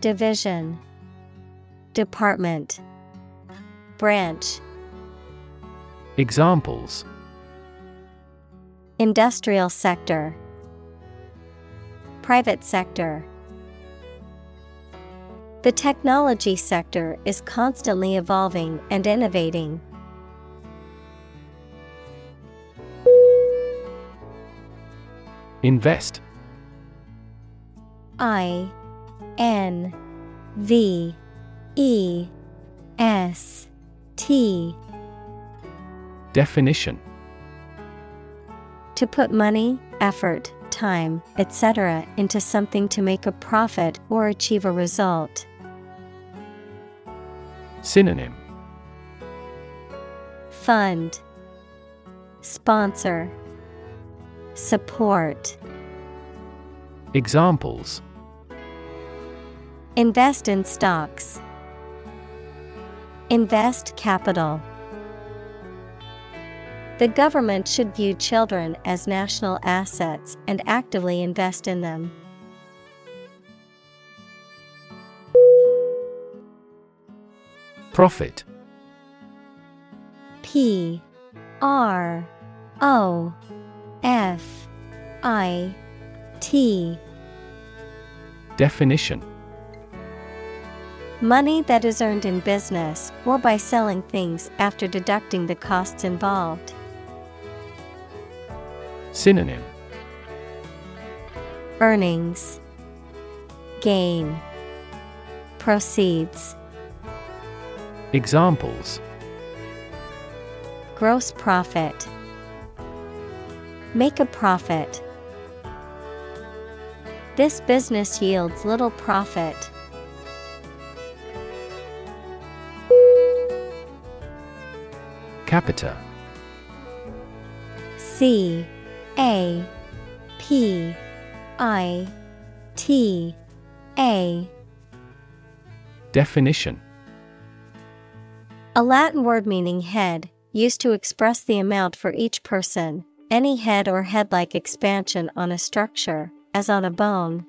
Division. Department. Branch. Examples. Industrial sector, Private sector. The technology sector is constantly evolving and innovating. Invest I N V E S T Definition To put money, effort, time, etc., into something to make a profit or achieve a result. Synonym Fund Sponsor Support Examples Invest in stocks. Invest capital. The government should view children as national assets and actively invest in them. Profit P R O F I T. Definition. Money that is earned in business or by selling things after deducting the costs involved. Synonym. Earnings. Gain. Proceeds Examples. Gross profit. Make a profit. This business yields little profit. Capita. C A P I T A. Definition A Latin word meaning head, used to express the amount for each person, any head or head like expansion on a structure, as on a bone.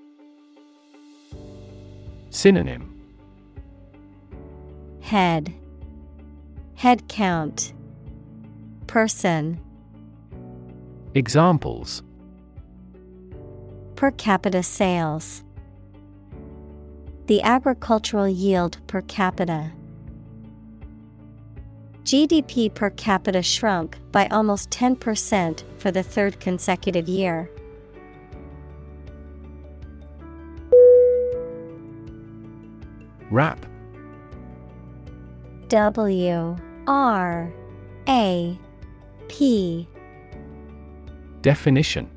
Synonym. Head. Head count. Person. Examples. Per capita sales. The agricultural yield per capita GDP per capita shrunk by almost 10% for the third consecutive year. Wrap W R A P Definition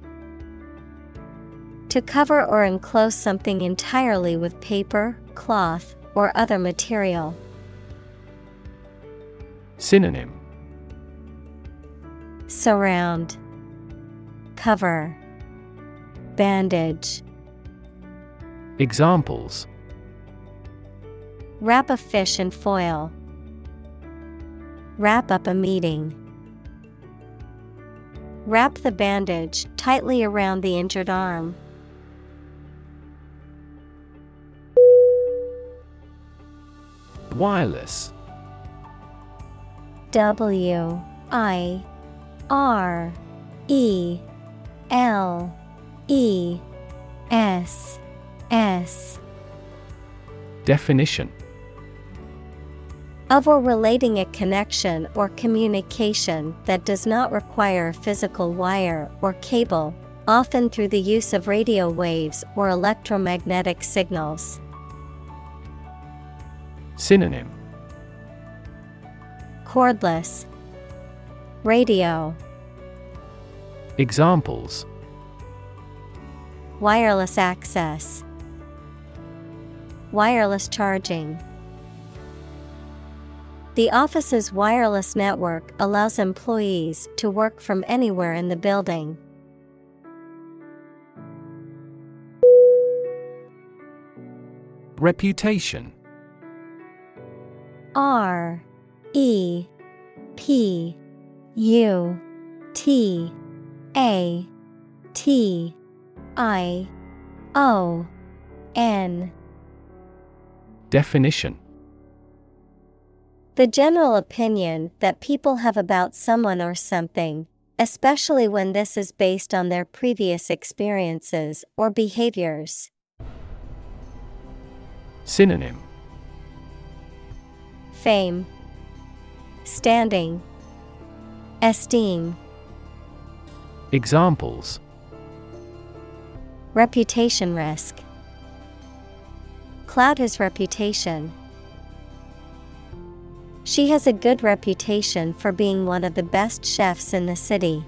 To cover or enclose something entirely with paper, cloth, or other material. Synonym Surround, Cover, Bandage. Examples Wrap a fish in foil. Wrap up a meeting. Wrap the bandage tightly around the injured arm. Wireless W I R E L E S S. Definition. Of or relating a connection or communication that does not require a physical wire or cable, often through the use of radio waves or electromagnetic signals. Synonym Cordless. Radio. Examples. Wireless access. Wireless charging. The office's wireless network allows employees to work from anywhere in the building. Reputation. R E P U T A T I O N. Definition. The general opinion that people have about someone or something, especially when this is based on their previous experiences or behaviors. Synonym. Fame, Standing, Esteem. Examples Reputation risk. Cloud his reputation. She has a good reputation for being one of the best chefs in the city.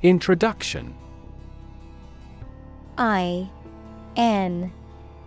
Introduction I N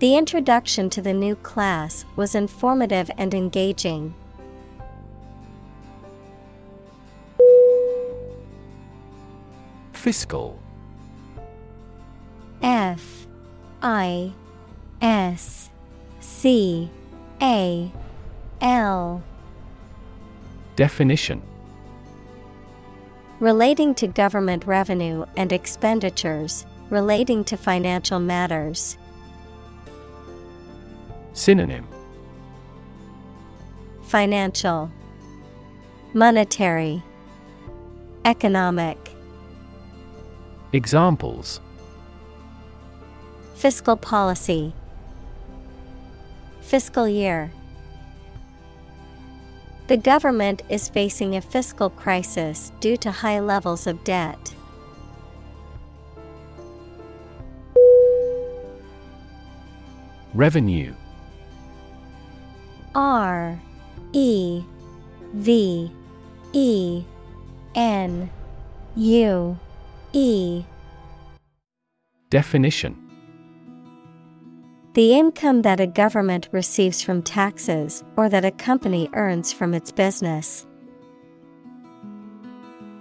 The introduction to the new class was informative and engaging. Fiscal F I S C A L Definition Relating to government revenue and expenditures, relating to financial matters. Synonym Financial, Monetary, Economic. Examples Fiscal policy, Fiscal year. The government is facing a fiscal crisis due to high levels of debt. Revenue R E V E N U E. Definition. The income that a government receives from taxes or that a company earns from its business.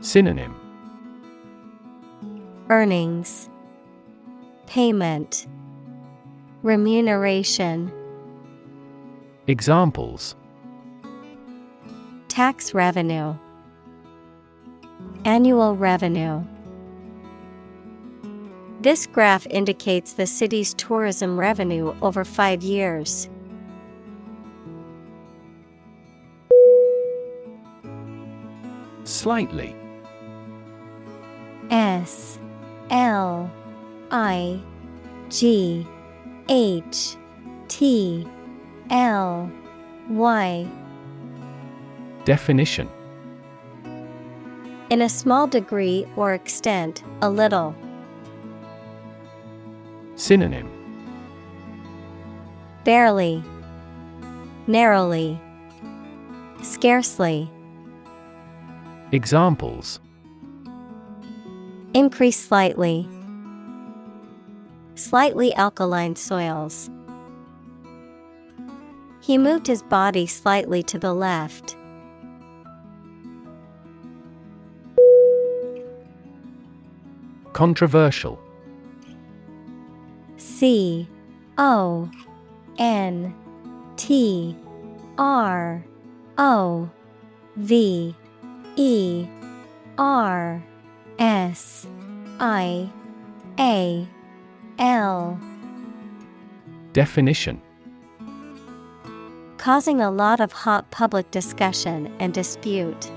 Synonym. Earnings, Payment, Remuneration, Examples Tax revenue, Annual revenue. This graph indicates the city's tourism revenue over five years. Slightly S L I G H T L Y Definition In a small degree or extent, a little. Synonym Barely, Narrowly, Scarcely. Examples Increase slightly. Slightly alkaline soils. He moved his body slightly to the left. Controversial. C O N T R O V E R S I A L. Definition Causing a lot of hot public discussion and dispute.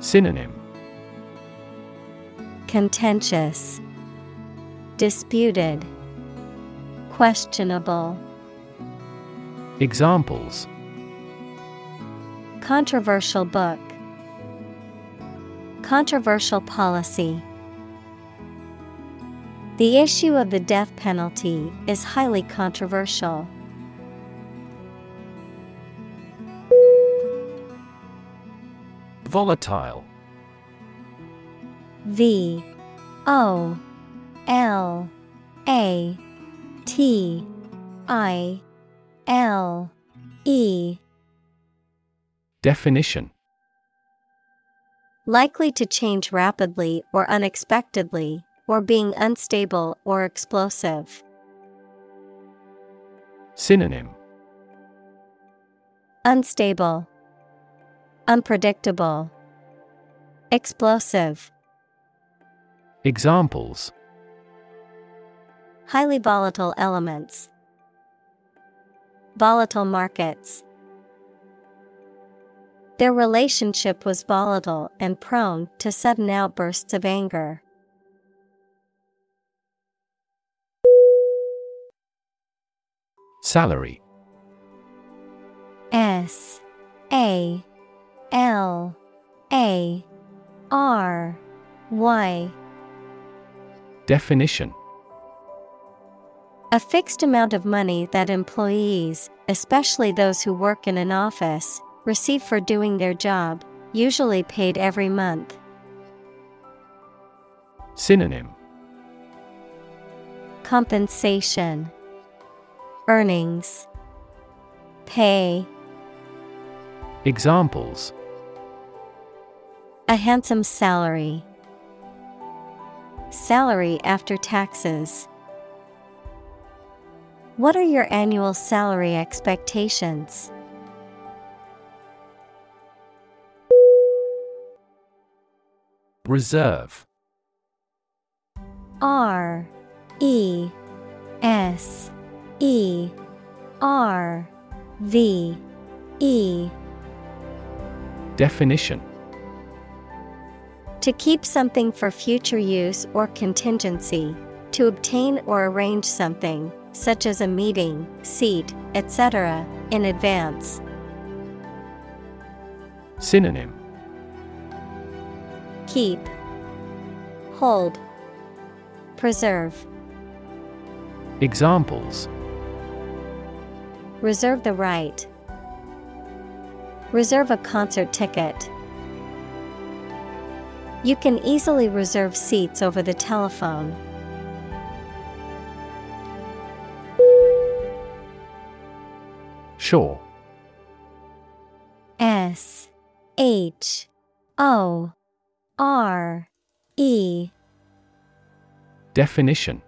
Synonym Contentious, Disputed, Questionable. Examples Controversial book. controversial policy. The issue of the death penalty is highly controversial. Volatile. V O L A T I L E Definition Likely to change rapidly or unexpectedly, or being unstable or explosive. Synonym Unstable, Unpredictable, Explosive. Examples Highly volatile elements. Volatile markets. Their relationship was volatile and prone to sudden outbursts of anger. Salary S A L A R Y. Definition. A fixed amount of money that employees, especially those who work in an office, receive for doing their job, usually paid every month. Synonym. Compensation, Earnings, Pay. Examples A handsome salary. Salary after taxes. What are your annual salary expectations? Reserve R E S E R V E Definition To keep something for future use or contingency, to obtain or arrange something, such as a meeting, seat, etc., in advance. Synonym Keep, Hold, Preserve. Examples Reserve the right. Reserve a concert ticket. You can easily reserve seats over the telephone. Shore S H O R E Definition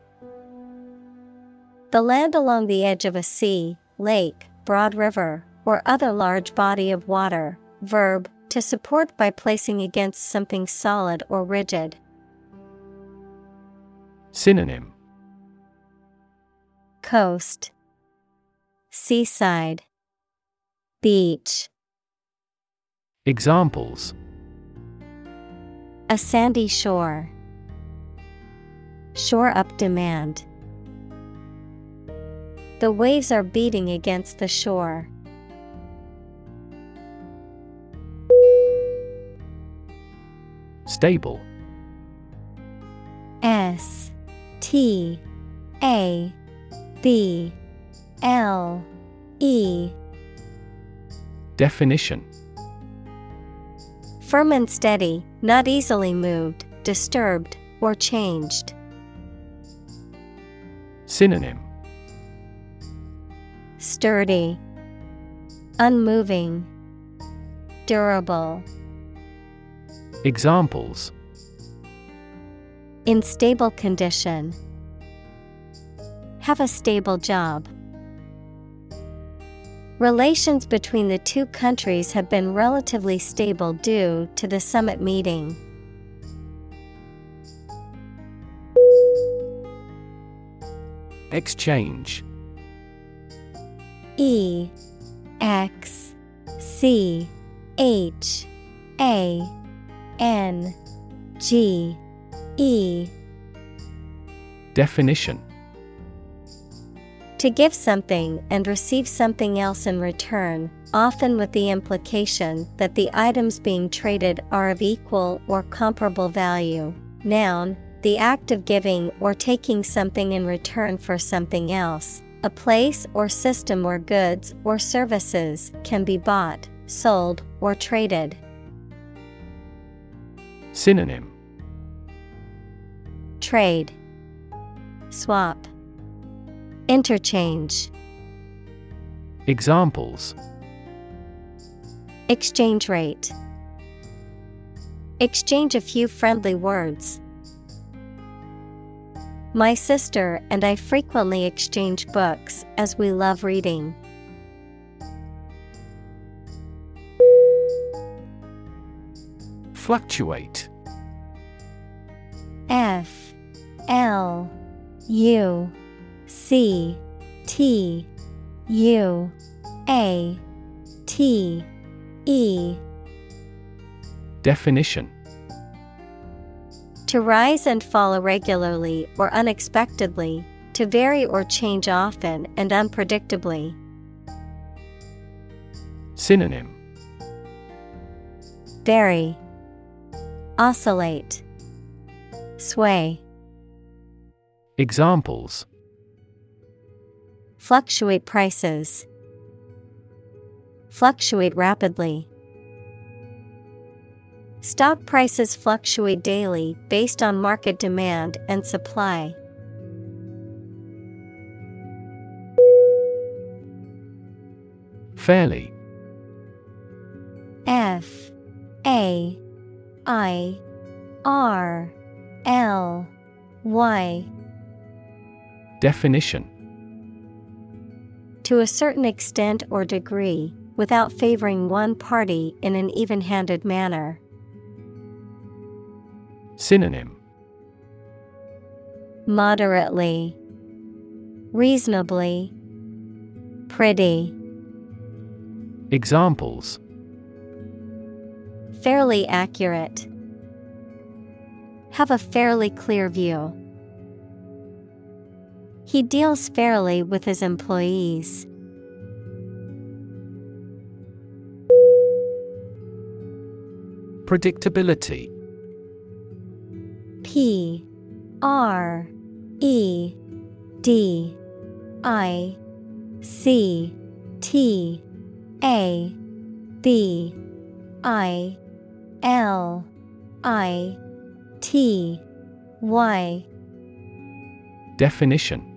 The land along the edge of a sea, lake, broad river, or other large body of water. Verb, to support by placing against something solid or rigid. Synonym Coast, Seaside, Beach. Examples A sandy shore. Shore up demand. The waves are beating against the shore. Stable. S T A B L E. Definition. Firm and steady, not easily moved, disturbed, or changed. Synonym. Sturdy, Unmoving, Durable. Examples In stable condition. Have a stable job. Relations between the two countries have been relatively stable due to the summit meeting. Exchange E X C H A N G E Definition To give something and receive something else in return, often with the implication that the items being traded are of equal or comparable value. Noun, the act of giving or taking something in return for something else, a place or system where goods or services can be bought, sold, or traded. Synonym Trade, Swap, Interchange. Examples Exchange rate. Exchange a few friendly words. My sister and I frequently exchange books as we love reading. Fluctuate. F L U C T U A T E. Definition. To rise and fall irregularly or unexpectedly, to vary or change often and unpredictably. Synonym. Vary, Oscillate, Sway. Examples Fluctuate prices. Fluctuate rapidly. Stock prices fluctuate daily based on market demand and supply. Fairly F A I R L Y. Definition. To a certain extent or degree, without favoring one party in an even handed manner. Synonym. Moderately, Reasonably, Pretty, Examples Fairly accurate. Have a fairly clear view. He deals fairly with his employees. Predictability P R E D I C T A B I L I T Y. Definition.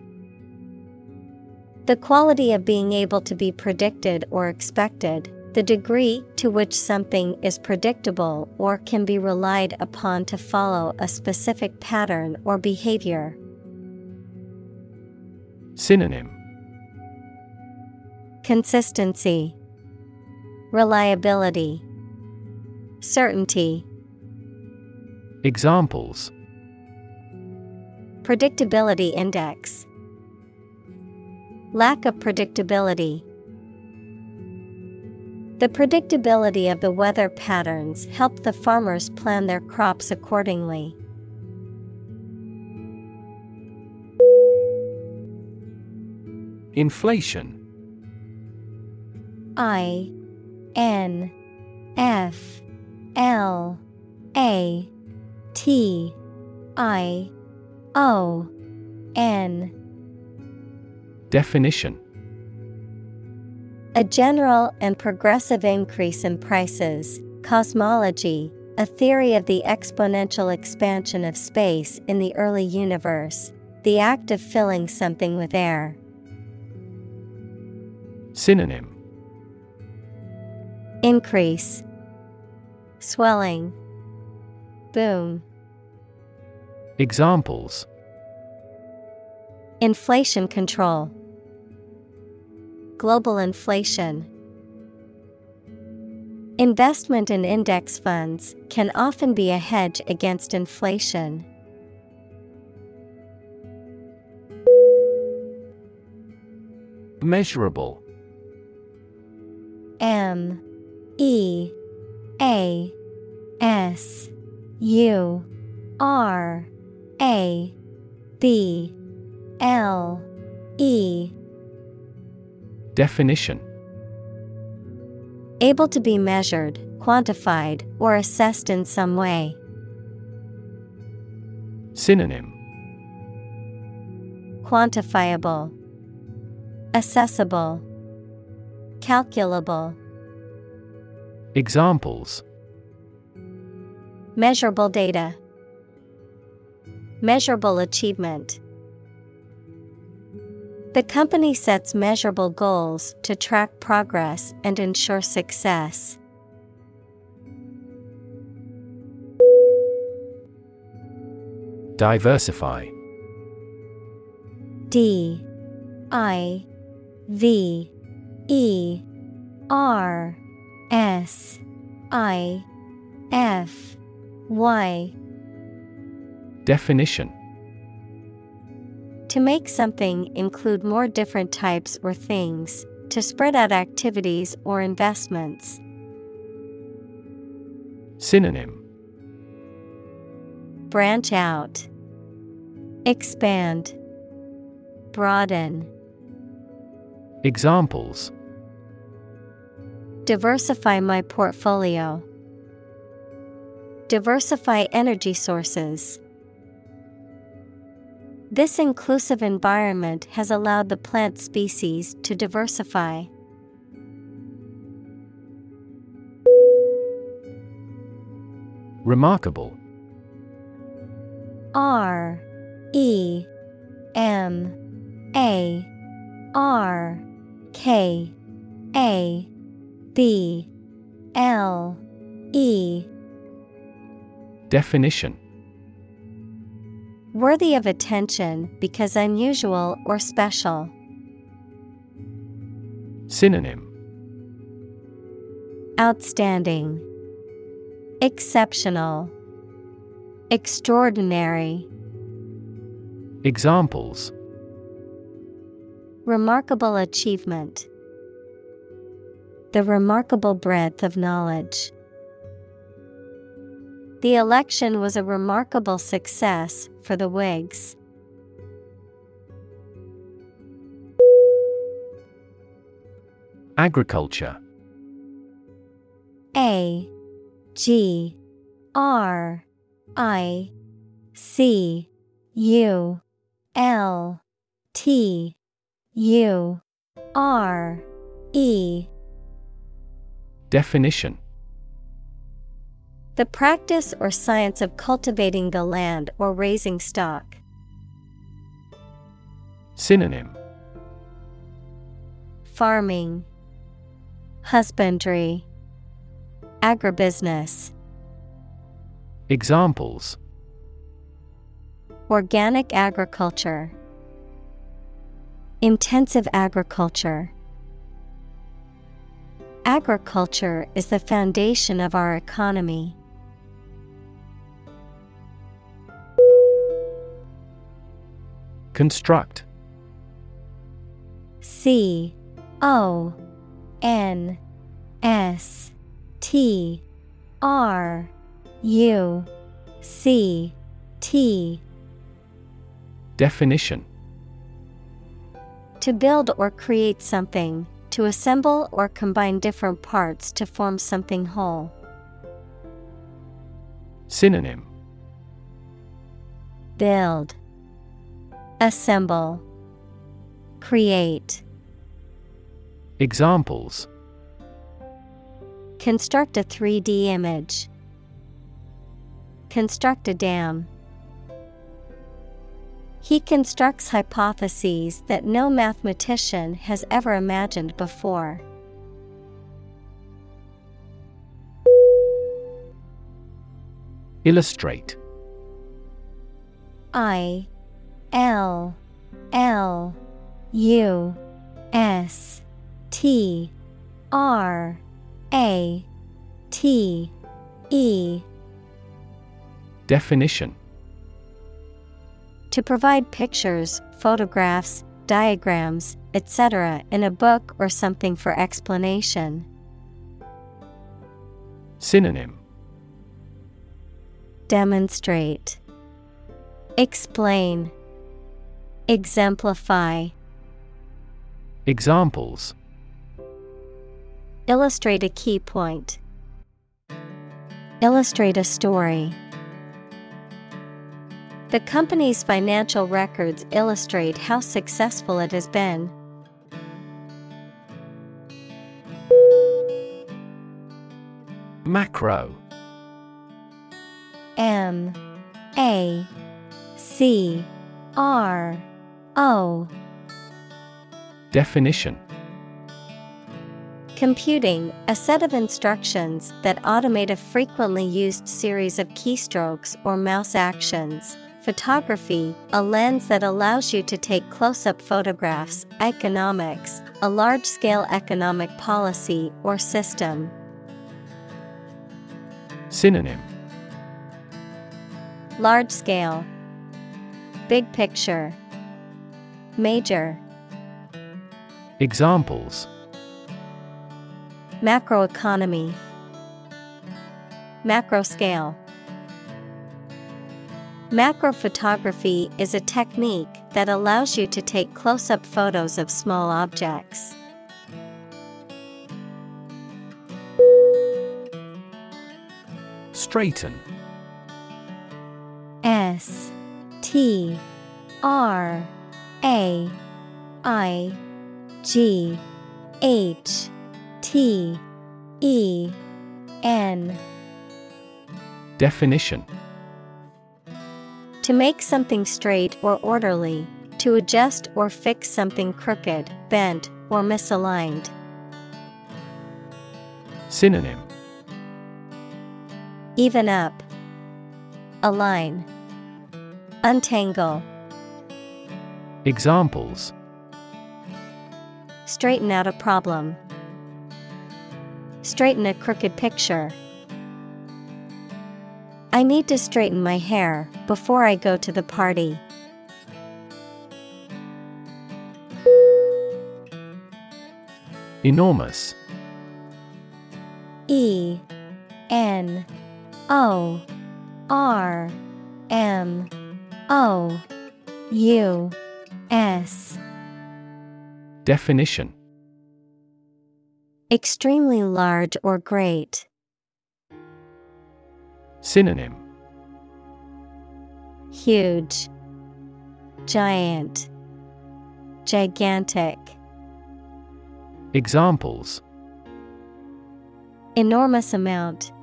The quality of being able to be predicted or expected, the degree to which something is predictable or can be relied upon to follow a specific pattern or behavior. Synonym. Consistency, Reliability, Certainty. Examples Predictability Index Lack of predictability. The predictability of the weather patterns help the farmers plan their crops accordingly. Inflation I N F L A T I O N. Definition. A general and progressive increase in prices, cosmology, a theory of the exponential expansion of space in the early universe, the act of filling something with air. Synonym. Increase, Swelling, Boom. Examples Inflation control, Global inflation. Investment in index funds can often be a hedge against inflation. Measurable M E A S U R A B L E. Definition. Able to be measured, quantified, or assessed in some way. Synonym. Quantifiable, Accessible, Calculable. Examples. Measurable data, Measurable achievement. The company sets measurable goals to track progress and ensure success. Diversify. D. I. V. E. R S I F Y. Definition. To make something include more different types or things, to spread out activities or investments. Synonym. Branch out, Expand, Broaden. Examples Diversify my portfolio. Diversify energy sources. This inclusive environment has allowed the plant species to diversify. Remarkable R E M A R K A B L E Definition Worthy of attention because unusual or special. Synonym Outstanding, Exceptional, Extraordinary. Examples Remarkable achievement. The remarkable breadth of knowledge. The election was a remarkable success for the Whigs. Agriculture A G R I C U L T U R E Definition The practice or science of cultivating the land or raising stock. Synonym Farming, Husbandry, Agribusiness. Examples Organic agriculture, Intensive agriculture. Agriculture is the foundation of our economy. Construct. C O N S T R U C T. Definition. To build or create something, to assemble or combine different parts to form something whole. Synonym Build, Assemble, Create. Examples Construct a 3D image. Construct a dam. He constructs hypotheses that no mathematician has ever imagined before. Illustrate. I L L U S T R A T E. Definition To provide pictures, photographs, diagrams, etc., in a book or something for explanation. Synonym Demonstrate, Explain, Exemplify. Examples Illustrate a key point. Illustrate a story. The company's financial records illustrate how successful it has been. Macro. M. A. C. R. O. Definition. Computing, a set of instructions that automate a frequently used series of keystrokes or mouse actions. Photography, a lens that allows you to take close up photographs. Economics, a large scale economic policy or system. Synonym Large scale, Big picture, Major. Examples Macroeconomy, Macro scale. Macrophotography is a technique that allows you to take close up photos of small objects. Straighten. S T R A I G H T E N. Definition To make something straight or orderly, to adjust or fix something crooked, bent, or misaligned. Synonym Even up, align, untangle. Examples Straighten out a problem. Straighten a crooked picture. I need to straighten my hair before I go to the party. Enormous E N O R M O U S Definition Extremely large or great. Synonym Huge, Giant, Gigantic. Examples Enormous amount.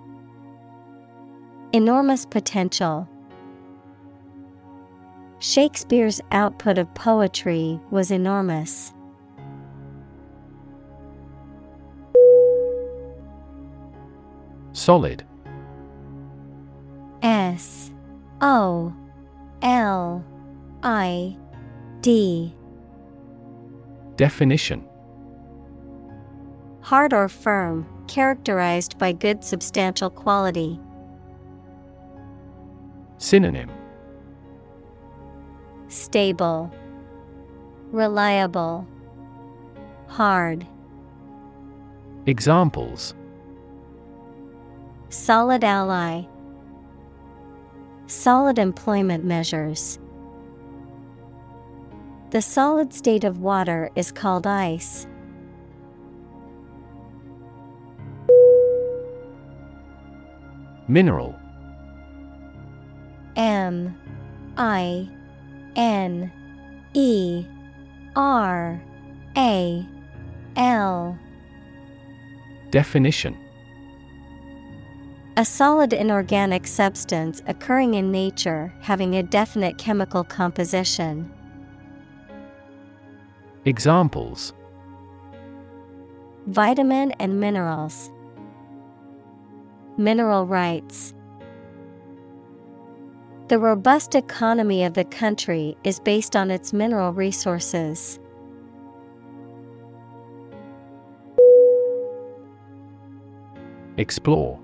Enormous potential. Shakespeare's output of poetry was enormous. Solid S O L I D Definition Hard or firm, characterized by good substantial quality. Synonym Stable, Reliable, Hard. Examples Solid ally. Solid employment measures. The solid state of water is called ice. Mineral M I N E R A L Definition A solid inorganic substance occurring in nature having a definite chemical composition. Examples Vitamin and minerals. Mineral rights. The robust economy of the country is based on its mineral resources. Explore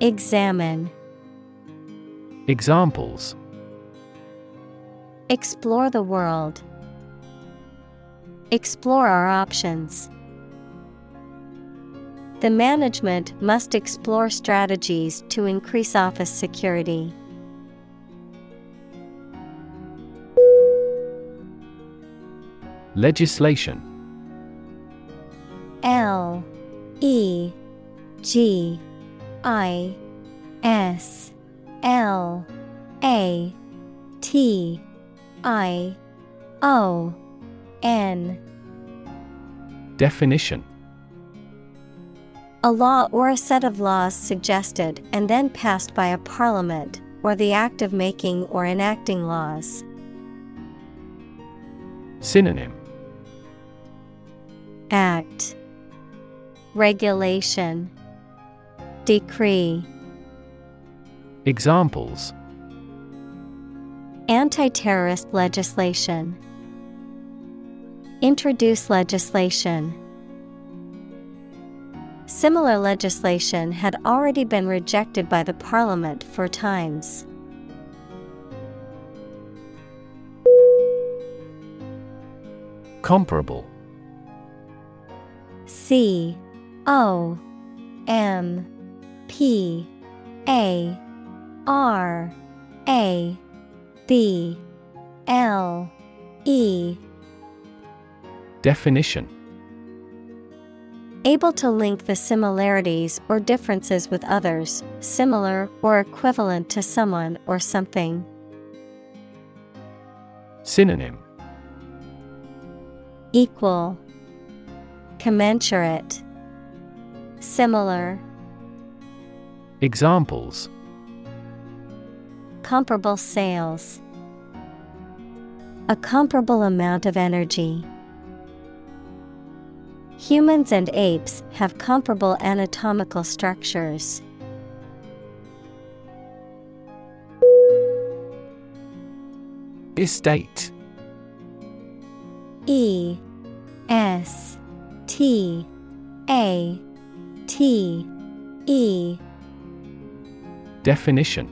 Examine. Examples Explore the world. Explore our options. The management must explore strategies to increase office security. Legislation L E G I S L A T I O N Definition. A law or a set of laws suggested and then passed by a parliament, or the act of making or enacting laws. Synonym. Act. Regulation Decree Examples Anti terrorist legislation Introduce legislation. Similar legislation had already been rejected by the Parliament four times. Comparable C O M P A R A B L E. Definition. Able to link the similarities or differences with others, similar or equivalent to someone or something. Synonym. Equal, Commensurate, Similar, Examples Comparable sales. A comparable amount of energy. Humans and apes have comparable anatomical structures. Estate E S T A T E Definition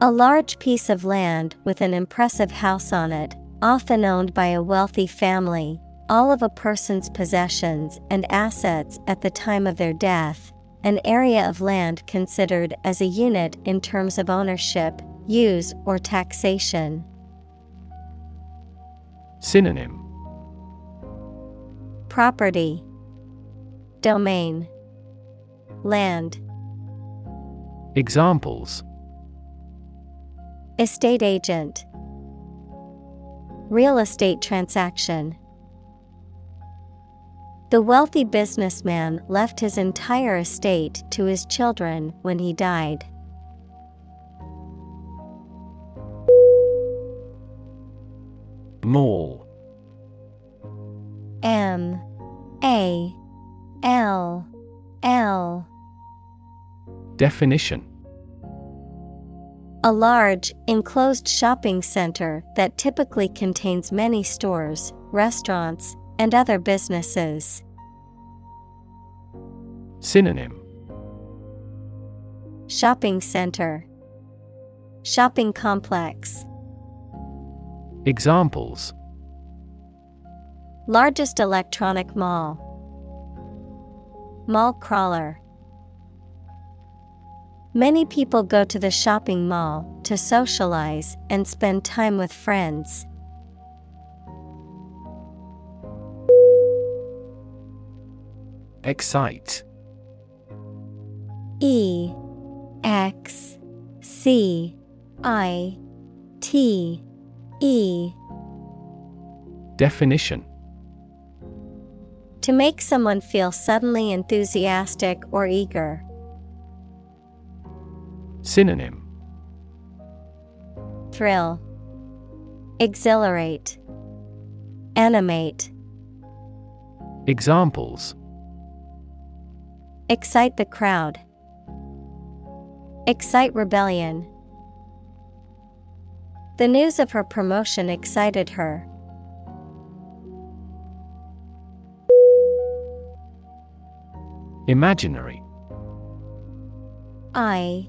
A large piece of land with an impressive house on it, often owned by a wealthy family, all of a person's possessions and assets at the time of their death, an area of land considered as a unit in terms of ownership, use, or taxation. Synonym Property, Domain, Land. Examples Estate agent, Real estate transaction. The wealthy businessman left his entire estate to his children when he died. Mall M A L L Definition A large, enclosed shopping center that typically contains many stores, restaurants, and other businesses. Synonym Shopping center, Shopping complex. Examples Largest electronic mall, Mall crawler. Many people go to the shopping mall to socialize and spend time with friends. Excite E X C I T E Definition To make someone feel suddenly enthusiastic or eager. Synonym. Thrill, Exhilarate, Animate, Examples. Excite the crowd, Excite rebellion. The news of her promotion excited her. Imaginary. I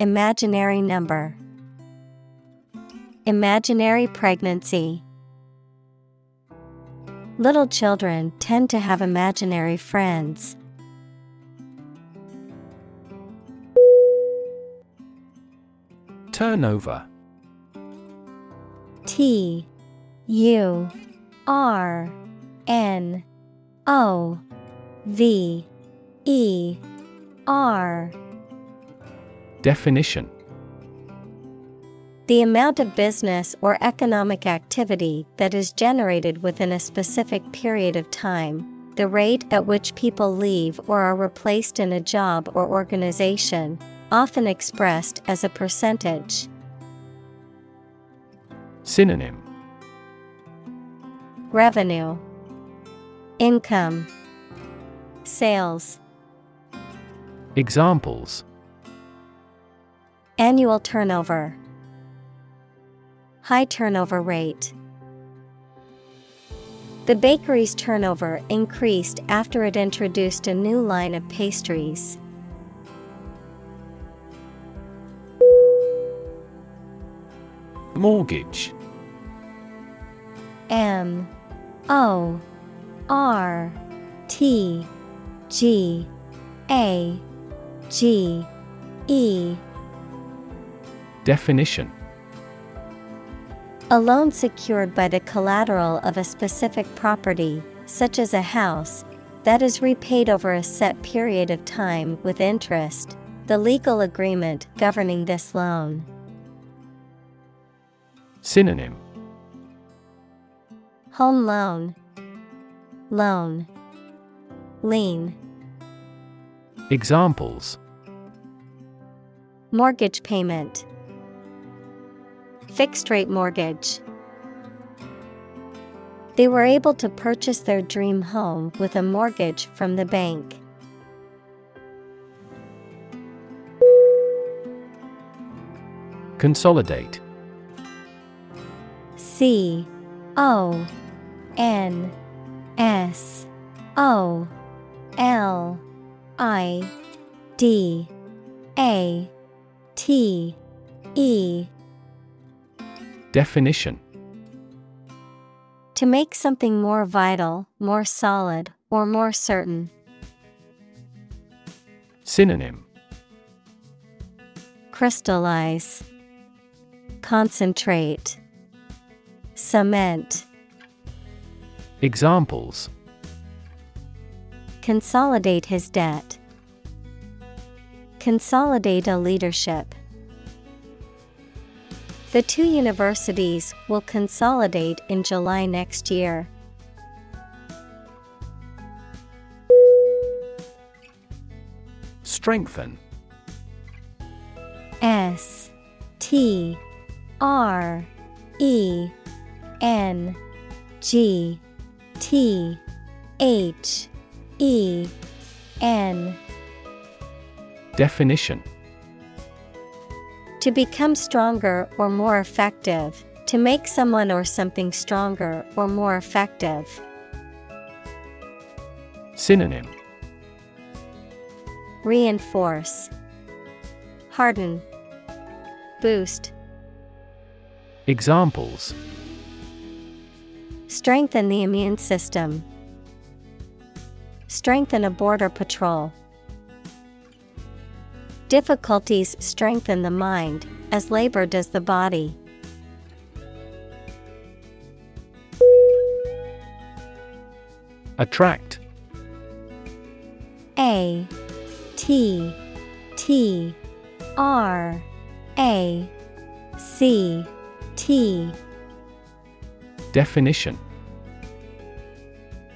Imaginary number. Imaginary pregnancy. Little children tend to have imaginary friends. Turnover T U R N O V E R Definition. The amount of business or economic activity that is generated within a specific period of time, the rate at which people leave or are replaced in a job or organization, often expressed as a percentage. Synonym. Revenue, Income, Sales, Examples Annual turnover, High turnover rate. The bakery's turnover increased after it introduced a new line of pastries. Mortgage M O R T G A G E Definition. A loan secured by the collateral of a specific property, such as a house, that is repaid over a set period of time with interest, the legal agreement governing this loan. Synonym. Home loan, loan, lien, Examples. Mortgage payment, fixed rate mortgage. They were able to purchase their dream home with a mortgage from the bank. Consolidate C O N S O L I D A T E Definition To make something more vital, more solid, or more certain. Synonym Crystallize, Concentrate, Cement. Examples Consolidate his debt. Consolidate a leadership. The two universities will consolidate in July next year. Strengthen. S T R E N G T H E N. Definition To become stronger or more effective, to make someone or something stronger or more effective. Synonym Reinforce, Harden, Boost, Examples Strengthen the immune system. Strengthen a border patrol. Difficulties strengthen the mind, as labor does the body. Attract. A T T R A C T. Definition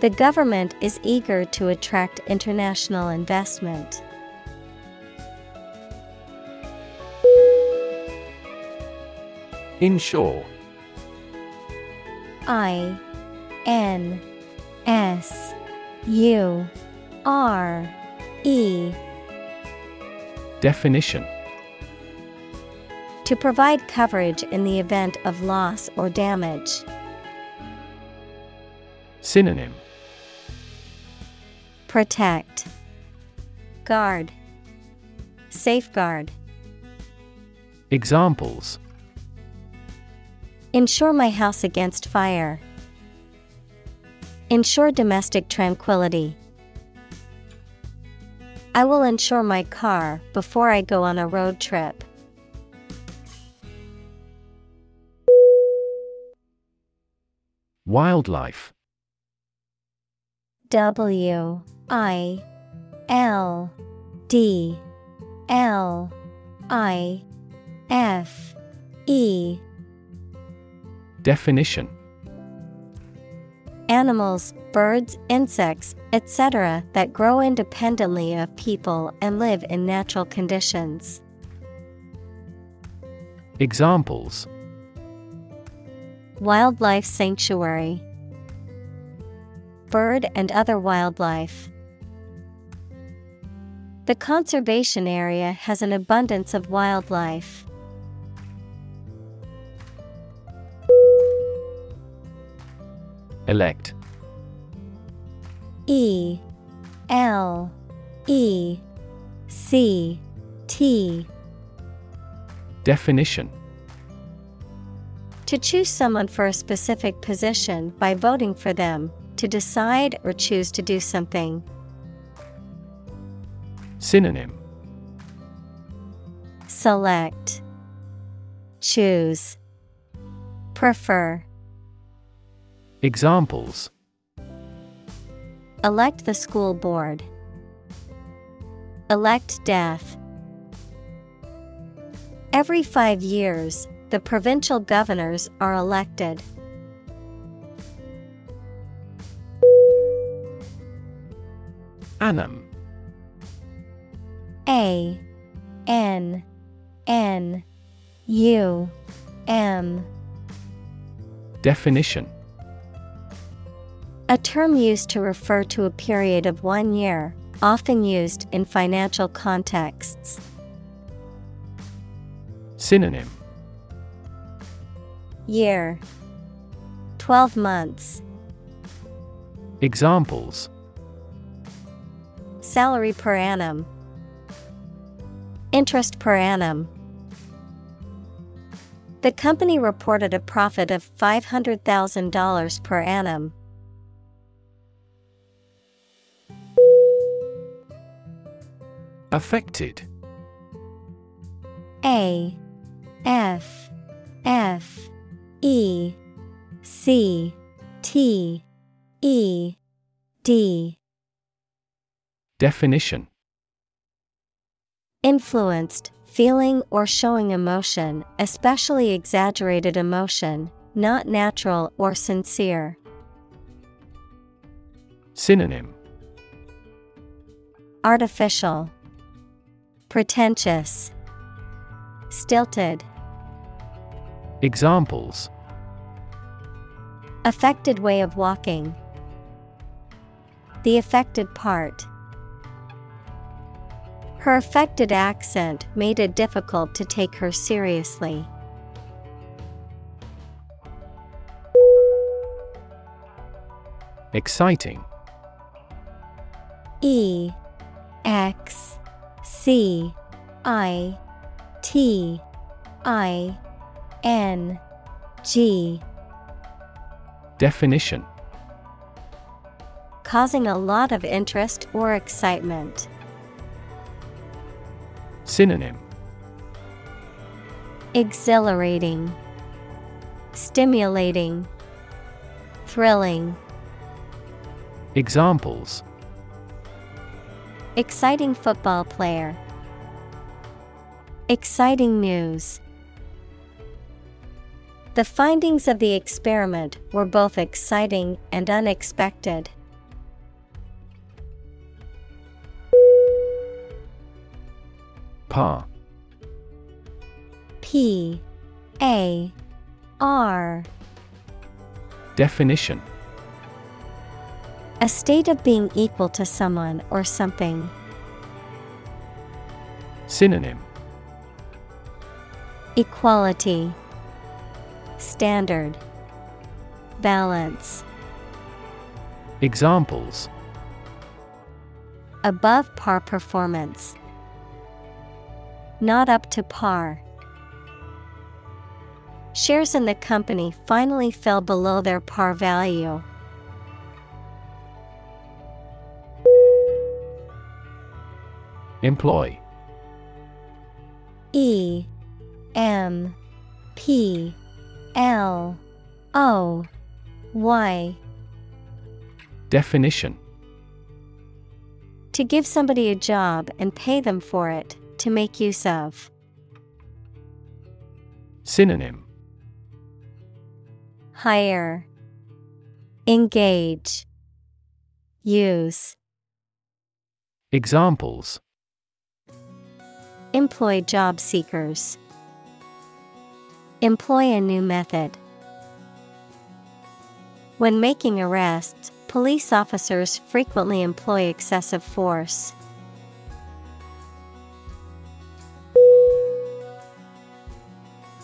The government is eager to attract international investment. Insure I N S U R E Definition To provide coverage in the event of loss or damage. Synonym Protect, Guard, Safeguard. Examples Insure my house against fire. Ensure domestic tranquility. I will insure my car before I go on a road trip. Wildlife W I L D L I F E Definition Animals, birds, insects, etc., that grow independently of people and live in natural conditions. Examples Wildlife Sanctuary Bird and other wildlife. The conservation area has an abundance of wildlife. Elect E L E C T Definition To choose someone for a specific position by voting for them, to decide or choose to do something. Synonym Select Choose Prefer Examples Elect the school board. Elect death. Every five years, the provincial governors are elected. Annum A N N U M Definition A term used to refer to a period of one year, often used in financial contexts. Synonym Year 12 months. Examples Salary per annum. Interest per annum. The company reported a profit of $500,000 per annum. Affected A F F E C T E D Definition Influenced, feeling or showing emotion, especially exaggerated emotion, not natural or sincere. Synonym Artificial, Pretentious, Stilted. Examples Affected way of walking. The affected part. Her affected accent made it difficult to take her seriously. Exciting E X C I T I N G Definition causing a lot of interest or excitement. Synonym Exhilarating, Stimulating, Thrilling. Examples Exciting football player. Exciting news. The findings of the experiment were both exciting and unexpected. Par P. A. R. Definition. A state of being equal to someone or something. Synonym. Equality. Standard. Balance. Examples. Above par performance. Not up to par. Shares in the company finally fell below their par value. Employ E M P L O Y Definition To give somebody a job and pay them for it, to make use of. Synonym Hire, Engage, Use. Examples Employ job seekers. Employ a new method. When making arrests, police officers frequently employ excessive force.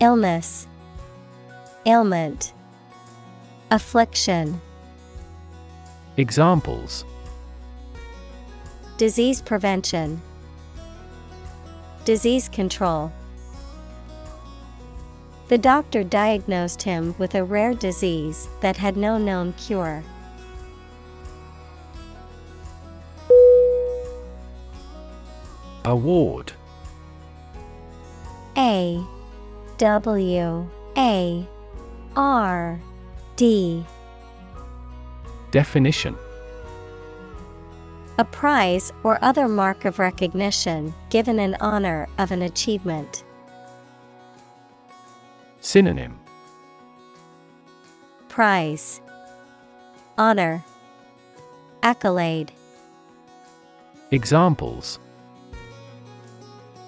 Illness, Ailment, Affliction, Examples. Disease prevention, Disease control. The doctor diagnosed him with a rare disease that had no known cure. Award. A W A R D. Definition. A prize or other mark of recognition given in honor of an achievement. Synonym. Prize. Honor. Accolade. Examples.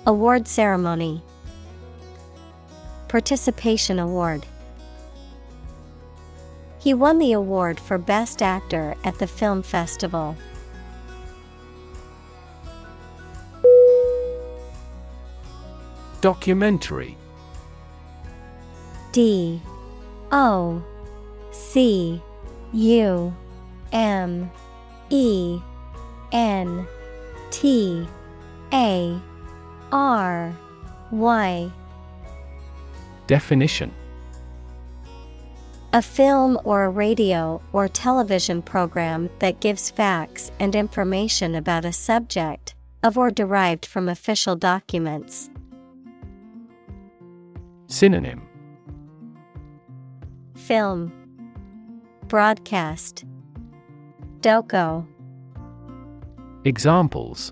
Award ceremony Participation award. He won the award for Best Actor at the film festival. Documentary. D. O. C. U. M. E. N. T. A. R. Y Definition. A film or a radio or television program that gives facts and information about a subject, of or derived from official documents. Synonym. Film. Broadcast. Doko Examples.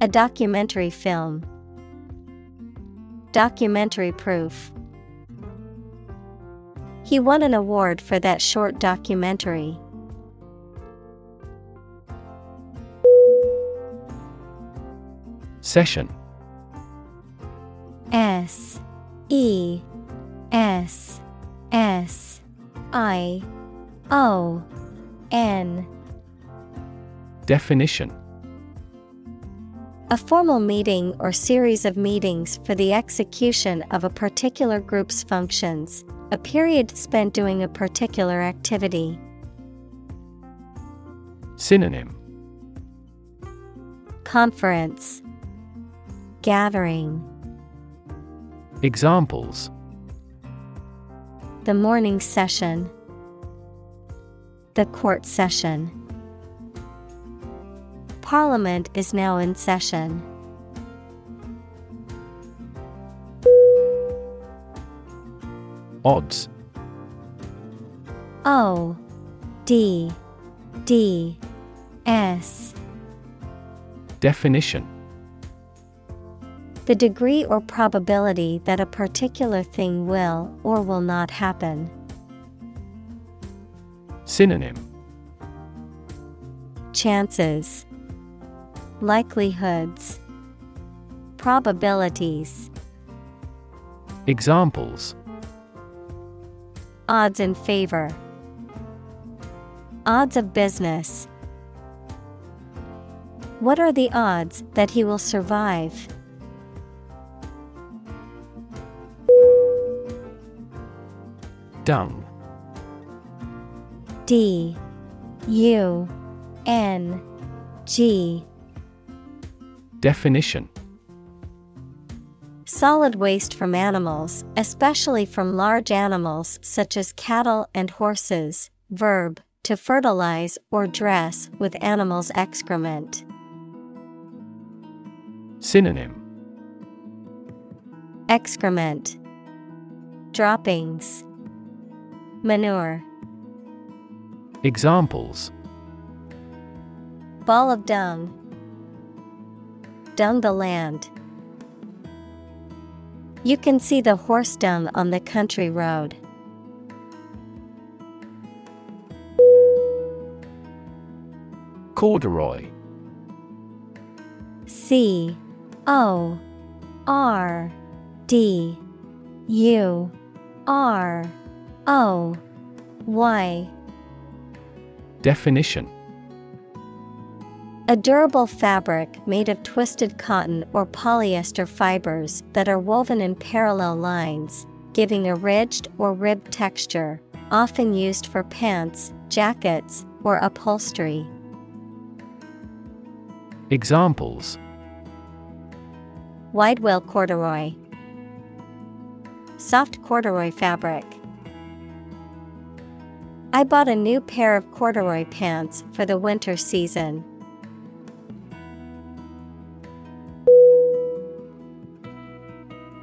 A documentary film Documentary proof He won an award for that short documentary. Session S E S S I O N. Definition A formal meeting or series of meetings for the execution of a particular group's functions, a period spent doing a particular activity. Synonym. Conference. Gathering. Examples. The morning session. The court session Parliament is now in session. Odds. O D D S. Definition. The degree or probability that a particular thing will or will not happen. Synonym. Chances, Likelihoods, Probabilities. Examples Odds in favor. Odds of business. What are the odds that he will survive? Dung D U N G Definition. Solid waste from animals, especially from large animals such as cattle and horses. Verb, to fertilize or dress with animals' excrement. Synonym. Excrement, Droppings, Manure, Examples. Ball of dung, Dung the land. You can see the horse dung on the country road. Corduroy C O R D U R O Y Definition A durable fabric made of twisted cotton or polyester fibers that are woven in parallel lines, giving a ridged or ribbed texture, often used for pants, jackets, or upholstery. Examples Wide-wale corduroy, Soft corduroy fabric. I bought a new pair of corduroy pants for the winter season.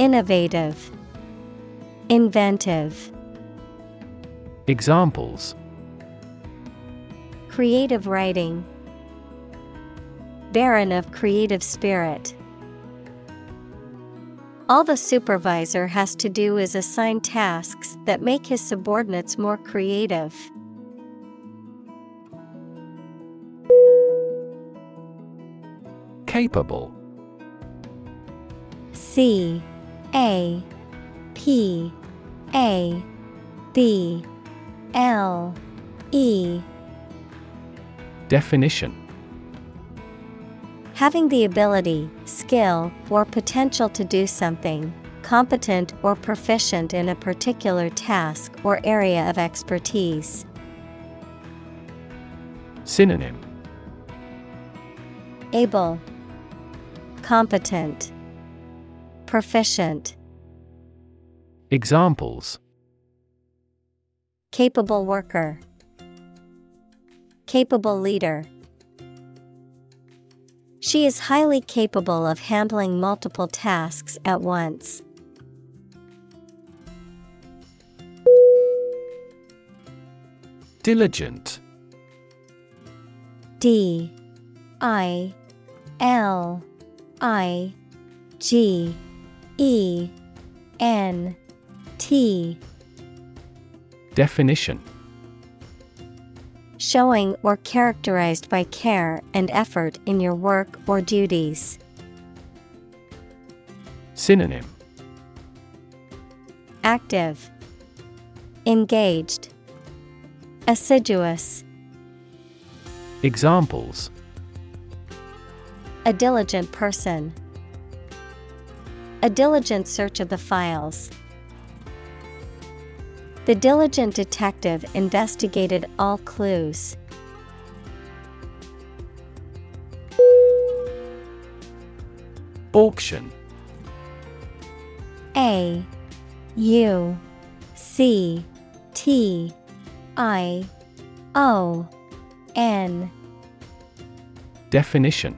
Innovative, Inventive. Examples Creative writing, Barren of creative spirit. All the supervisor has to do is assign tasks that make his subordinates more creative. Capable C A P A B L E. Definition. Having the ability, skill, or potential to do something, competent or proficient in a particular task or area of expertise. Synonym. Able, Competent, Proficient, Examples. Capable worker, Capable leader. She is highly capable of handling multiple tasks at once. Diligent. D. I. L. I. G E N T Definition Showing or characterized by care and effort in your work or duties. Synonym Active, Engaged, Assiduous. Examples A diligent person. A diligent search of the files. The diligent detective investigated all clues. Auction A U C T I O N Definition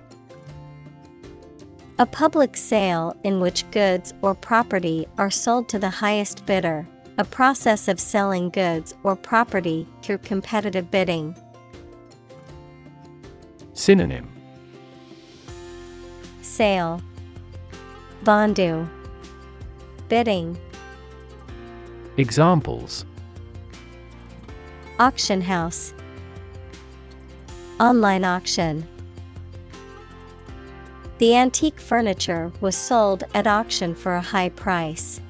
A public sale in which goods or property are sold to the highest bidder, a process of selling goods or property through competitive bidding. Synonym. Sale. Bondu Bidding. Examples. Auction house. Online auction The antique furniture was sold at auction for a high price.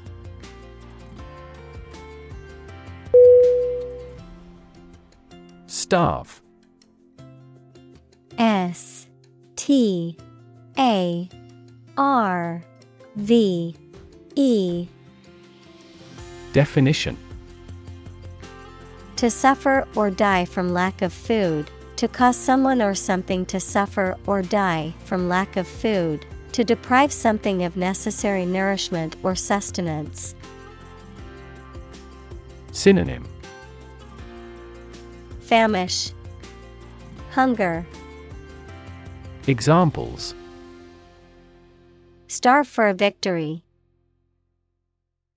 Starve S T A R V E. Definition. To suffer or die from lack of food, to cause someone or something to suffer or die from lack of food, to deprive something of necessary nourishment or sustenance. Synonym Famish, Hunger, Examples Starve for a victory.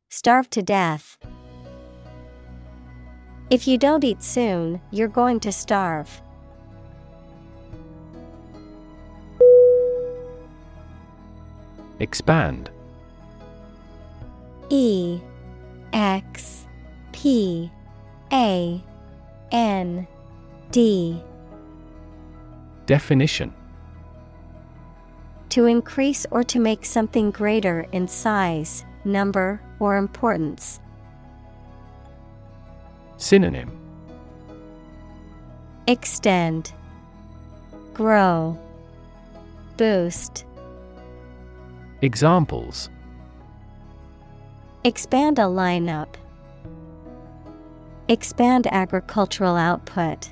Starve to death. If you don't eat soon, you're going to starve. Expand. E X P A N D. Definition. To increase or to make something greater in size, number, or importance. Synonym. Extend, Grow, Boost. Examples Expand a lineup. Expand agricultural output.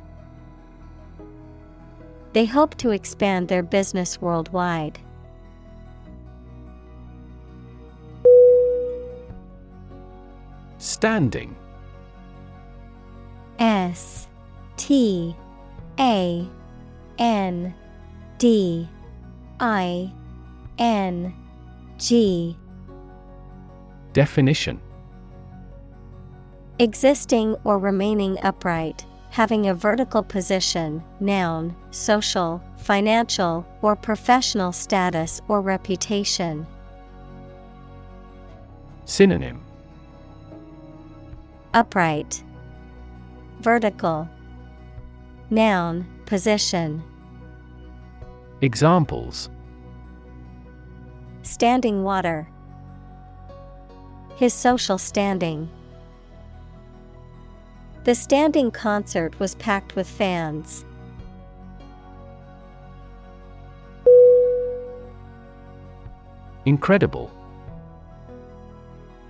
They hope to expand their business worldwide. Standing S T A N D I N G. Definition. Existing or remaining upright, having a vertical position, noun, social, financial, or professional status or reputation. Synonym. Upright, Vertical, Noun, position, Examples Standing water. His social standing. The standing concert was packed with fans. Incredible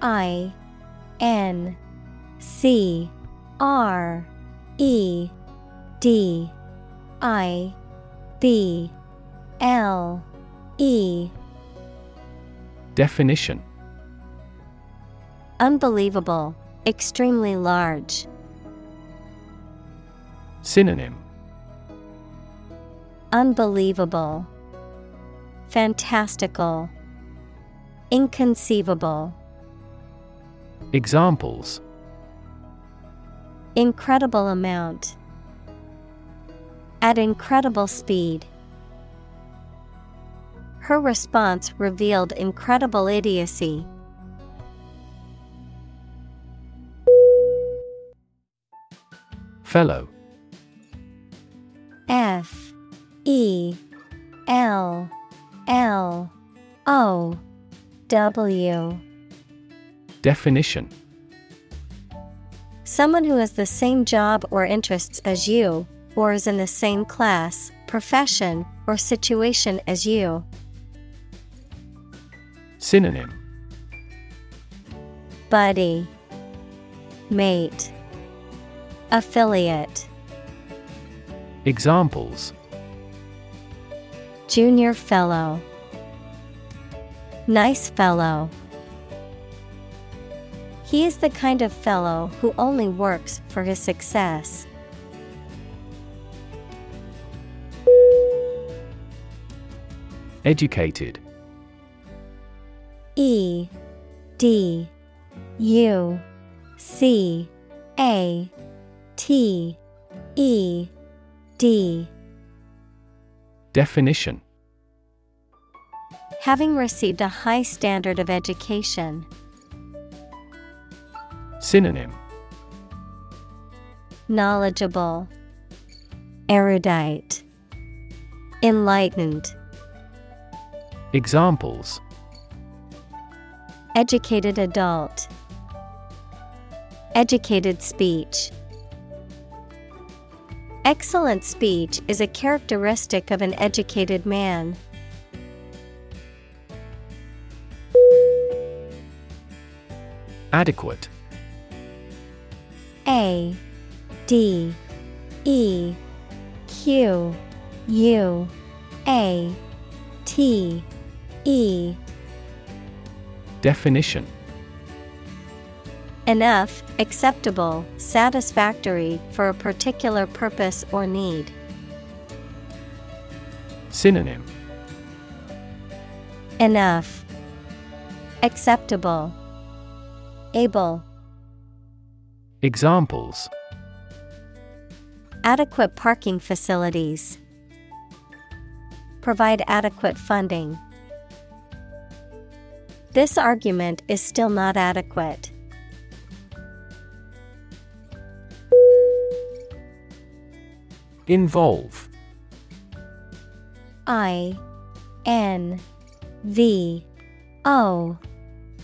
I N C R E D I B L E Definition Unbelievable, extremely large. Synonym Unbelievable, Fantastical, Inconceivable. Examples Incredible amount. At incredible speed. Her response revealed incredible idiocy. Fellow. F. E. L. L. O. W. Definition. Someone who has the same job or interests as you, or is in the same class, profession, or situation as you. Synonym. Buddy. Mate. Affiliate. Examples. Junior Fellow. Nice Fellow. He is the kind of fellow who only works for his success. Educated E D U C A T E D. Definition. Having received a high standard of education. Synonym. Knowledgeable, Erudite, Enlightened. Examples Educated adult, Educated speech. Excellent speech is a characteristic of an educated man. Adequate A D E Q U A T E Definition Enough, acceptable, satisfactory for a particular purpose or need. Synonym Enough. Acceptable. Able. Examples Adequate parking facilities. Provide adequate funding. This argument is still not adequate. Involve I N V O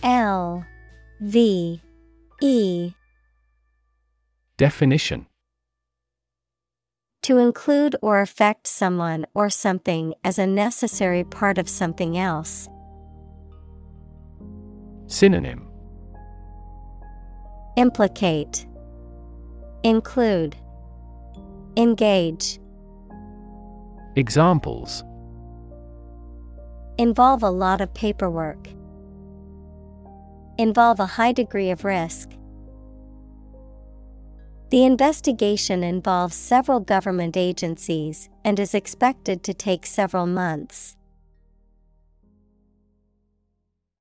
L V E Definition To include or affect someone or something as a necessary part of something else. Synonym Implicate, Include, Engage. Examples Involve a lot of paperwork. Involve a high degree of risk. The investigation involves several government agencies and is expected to take several months.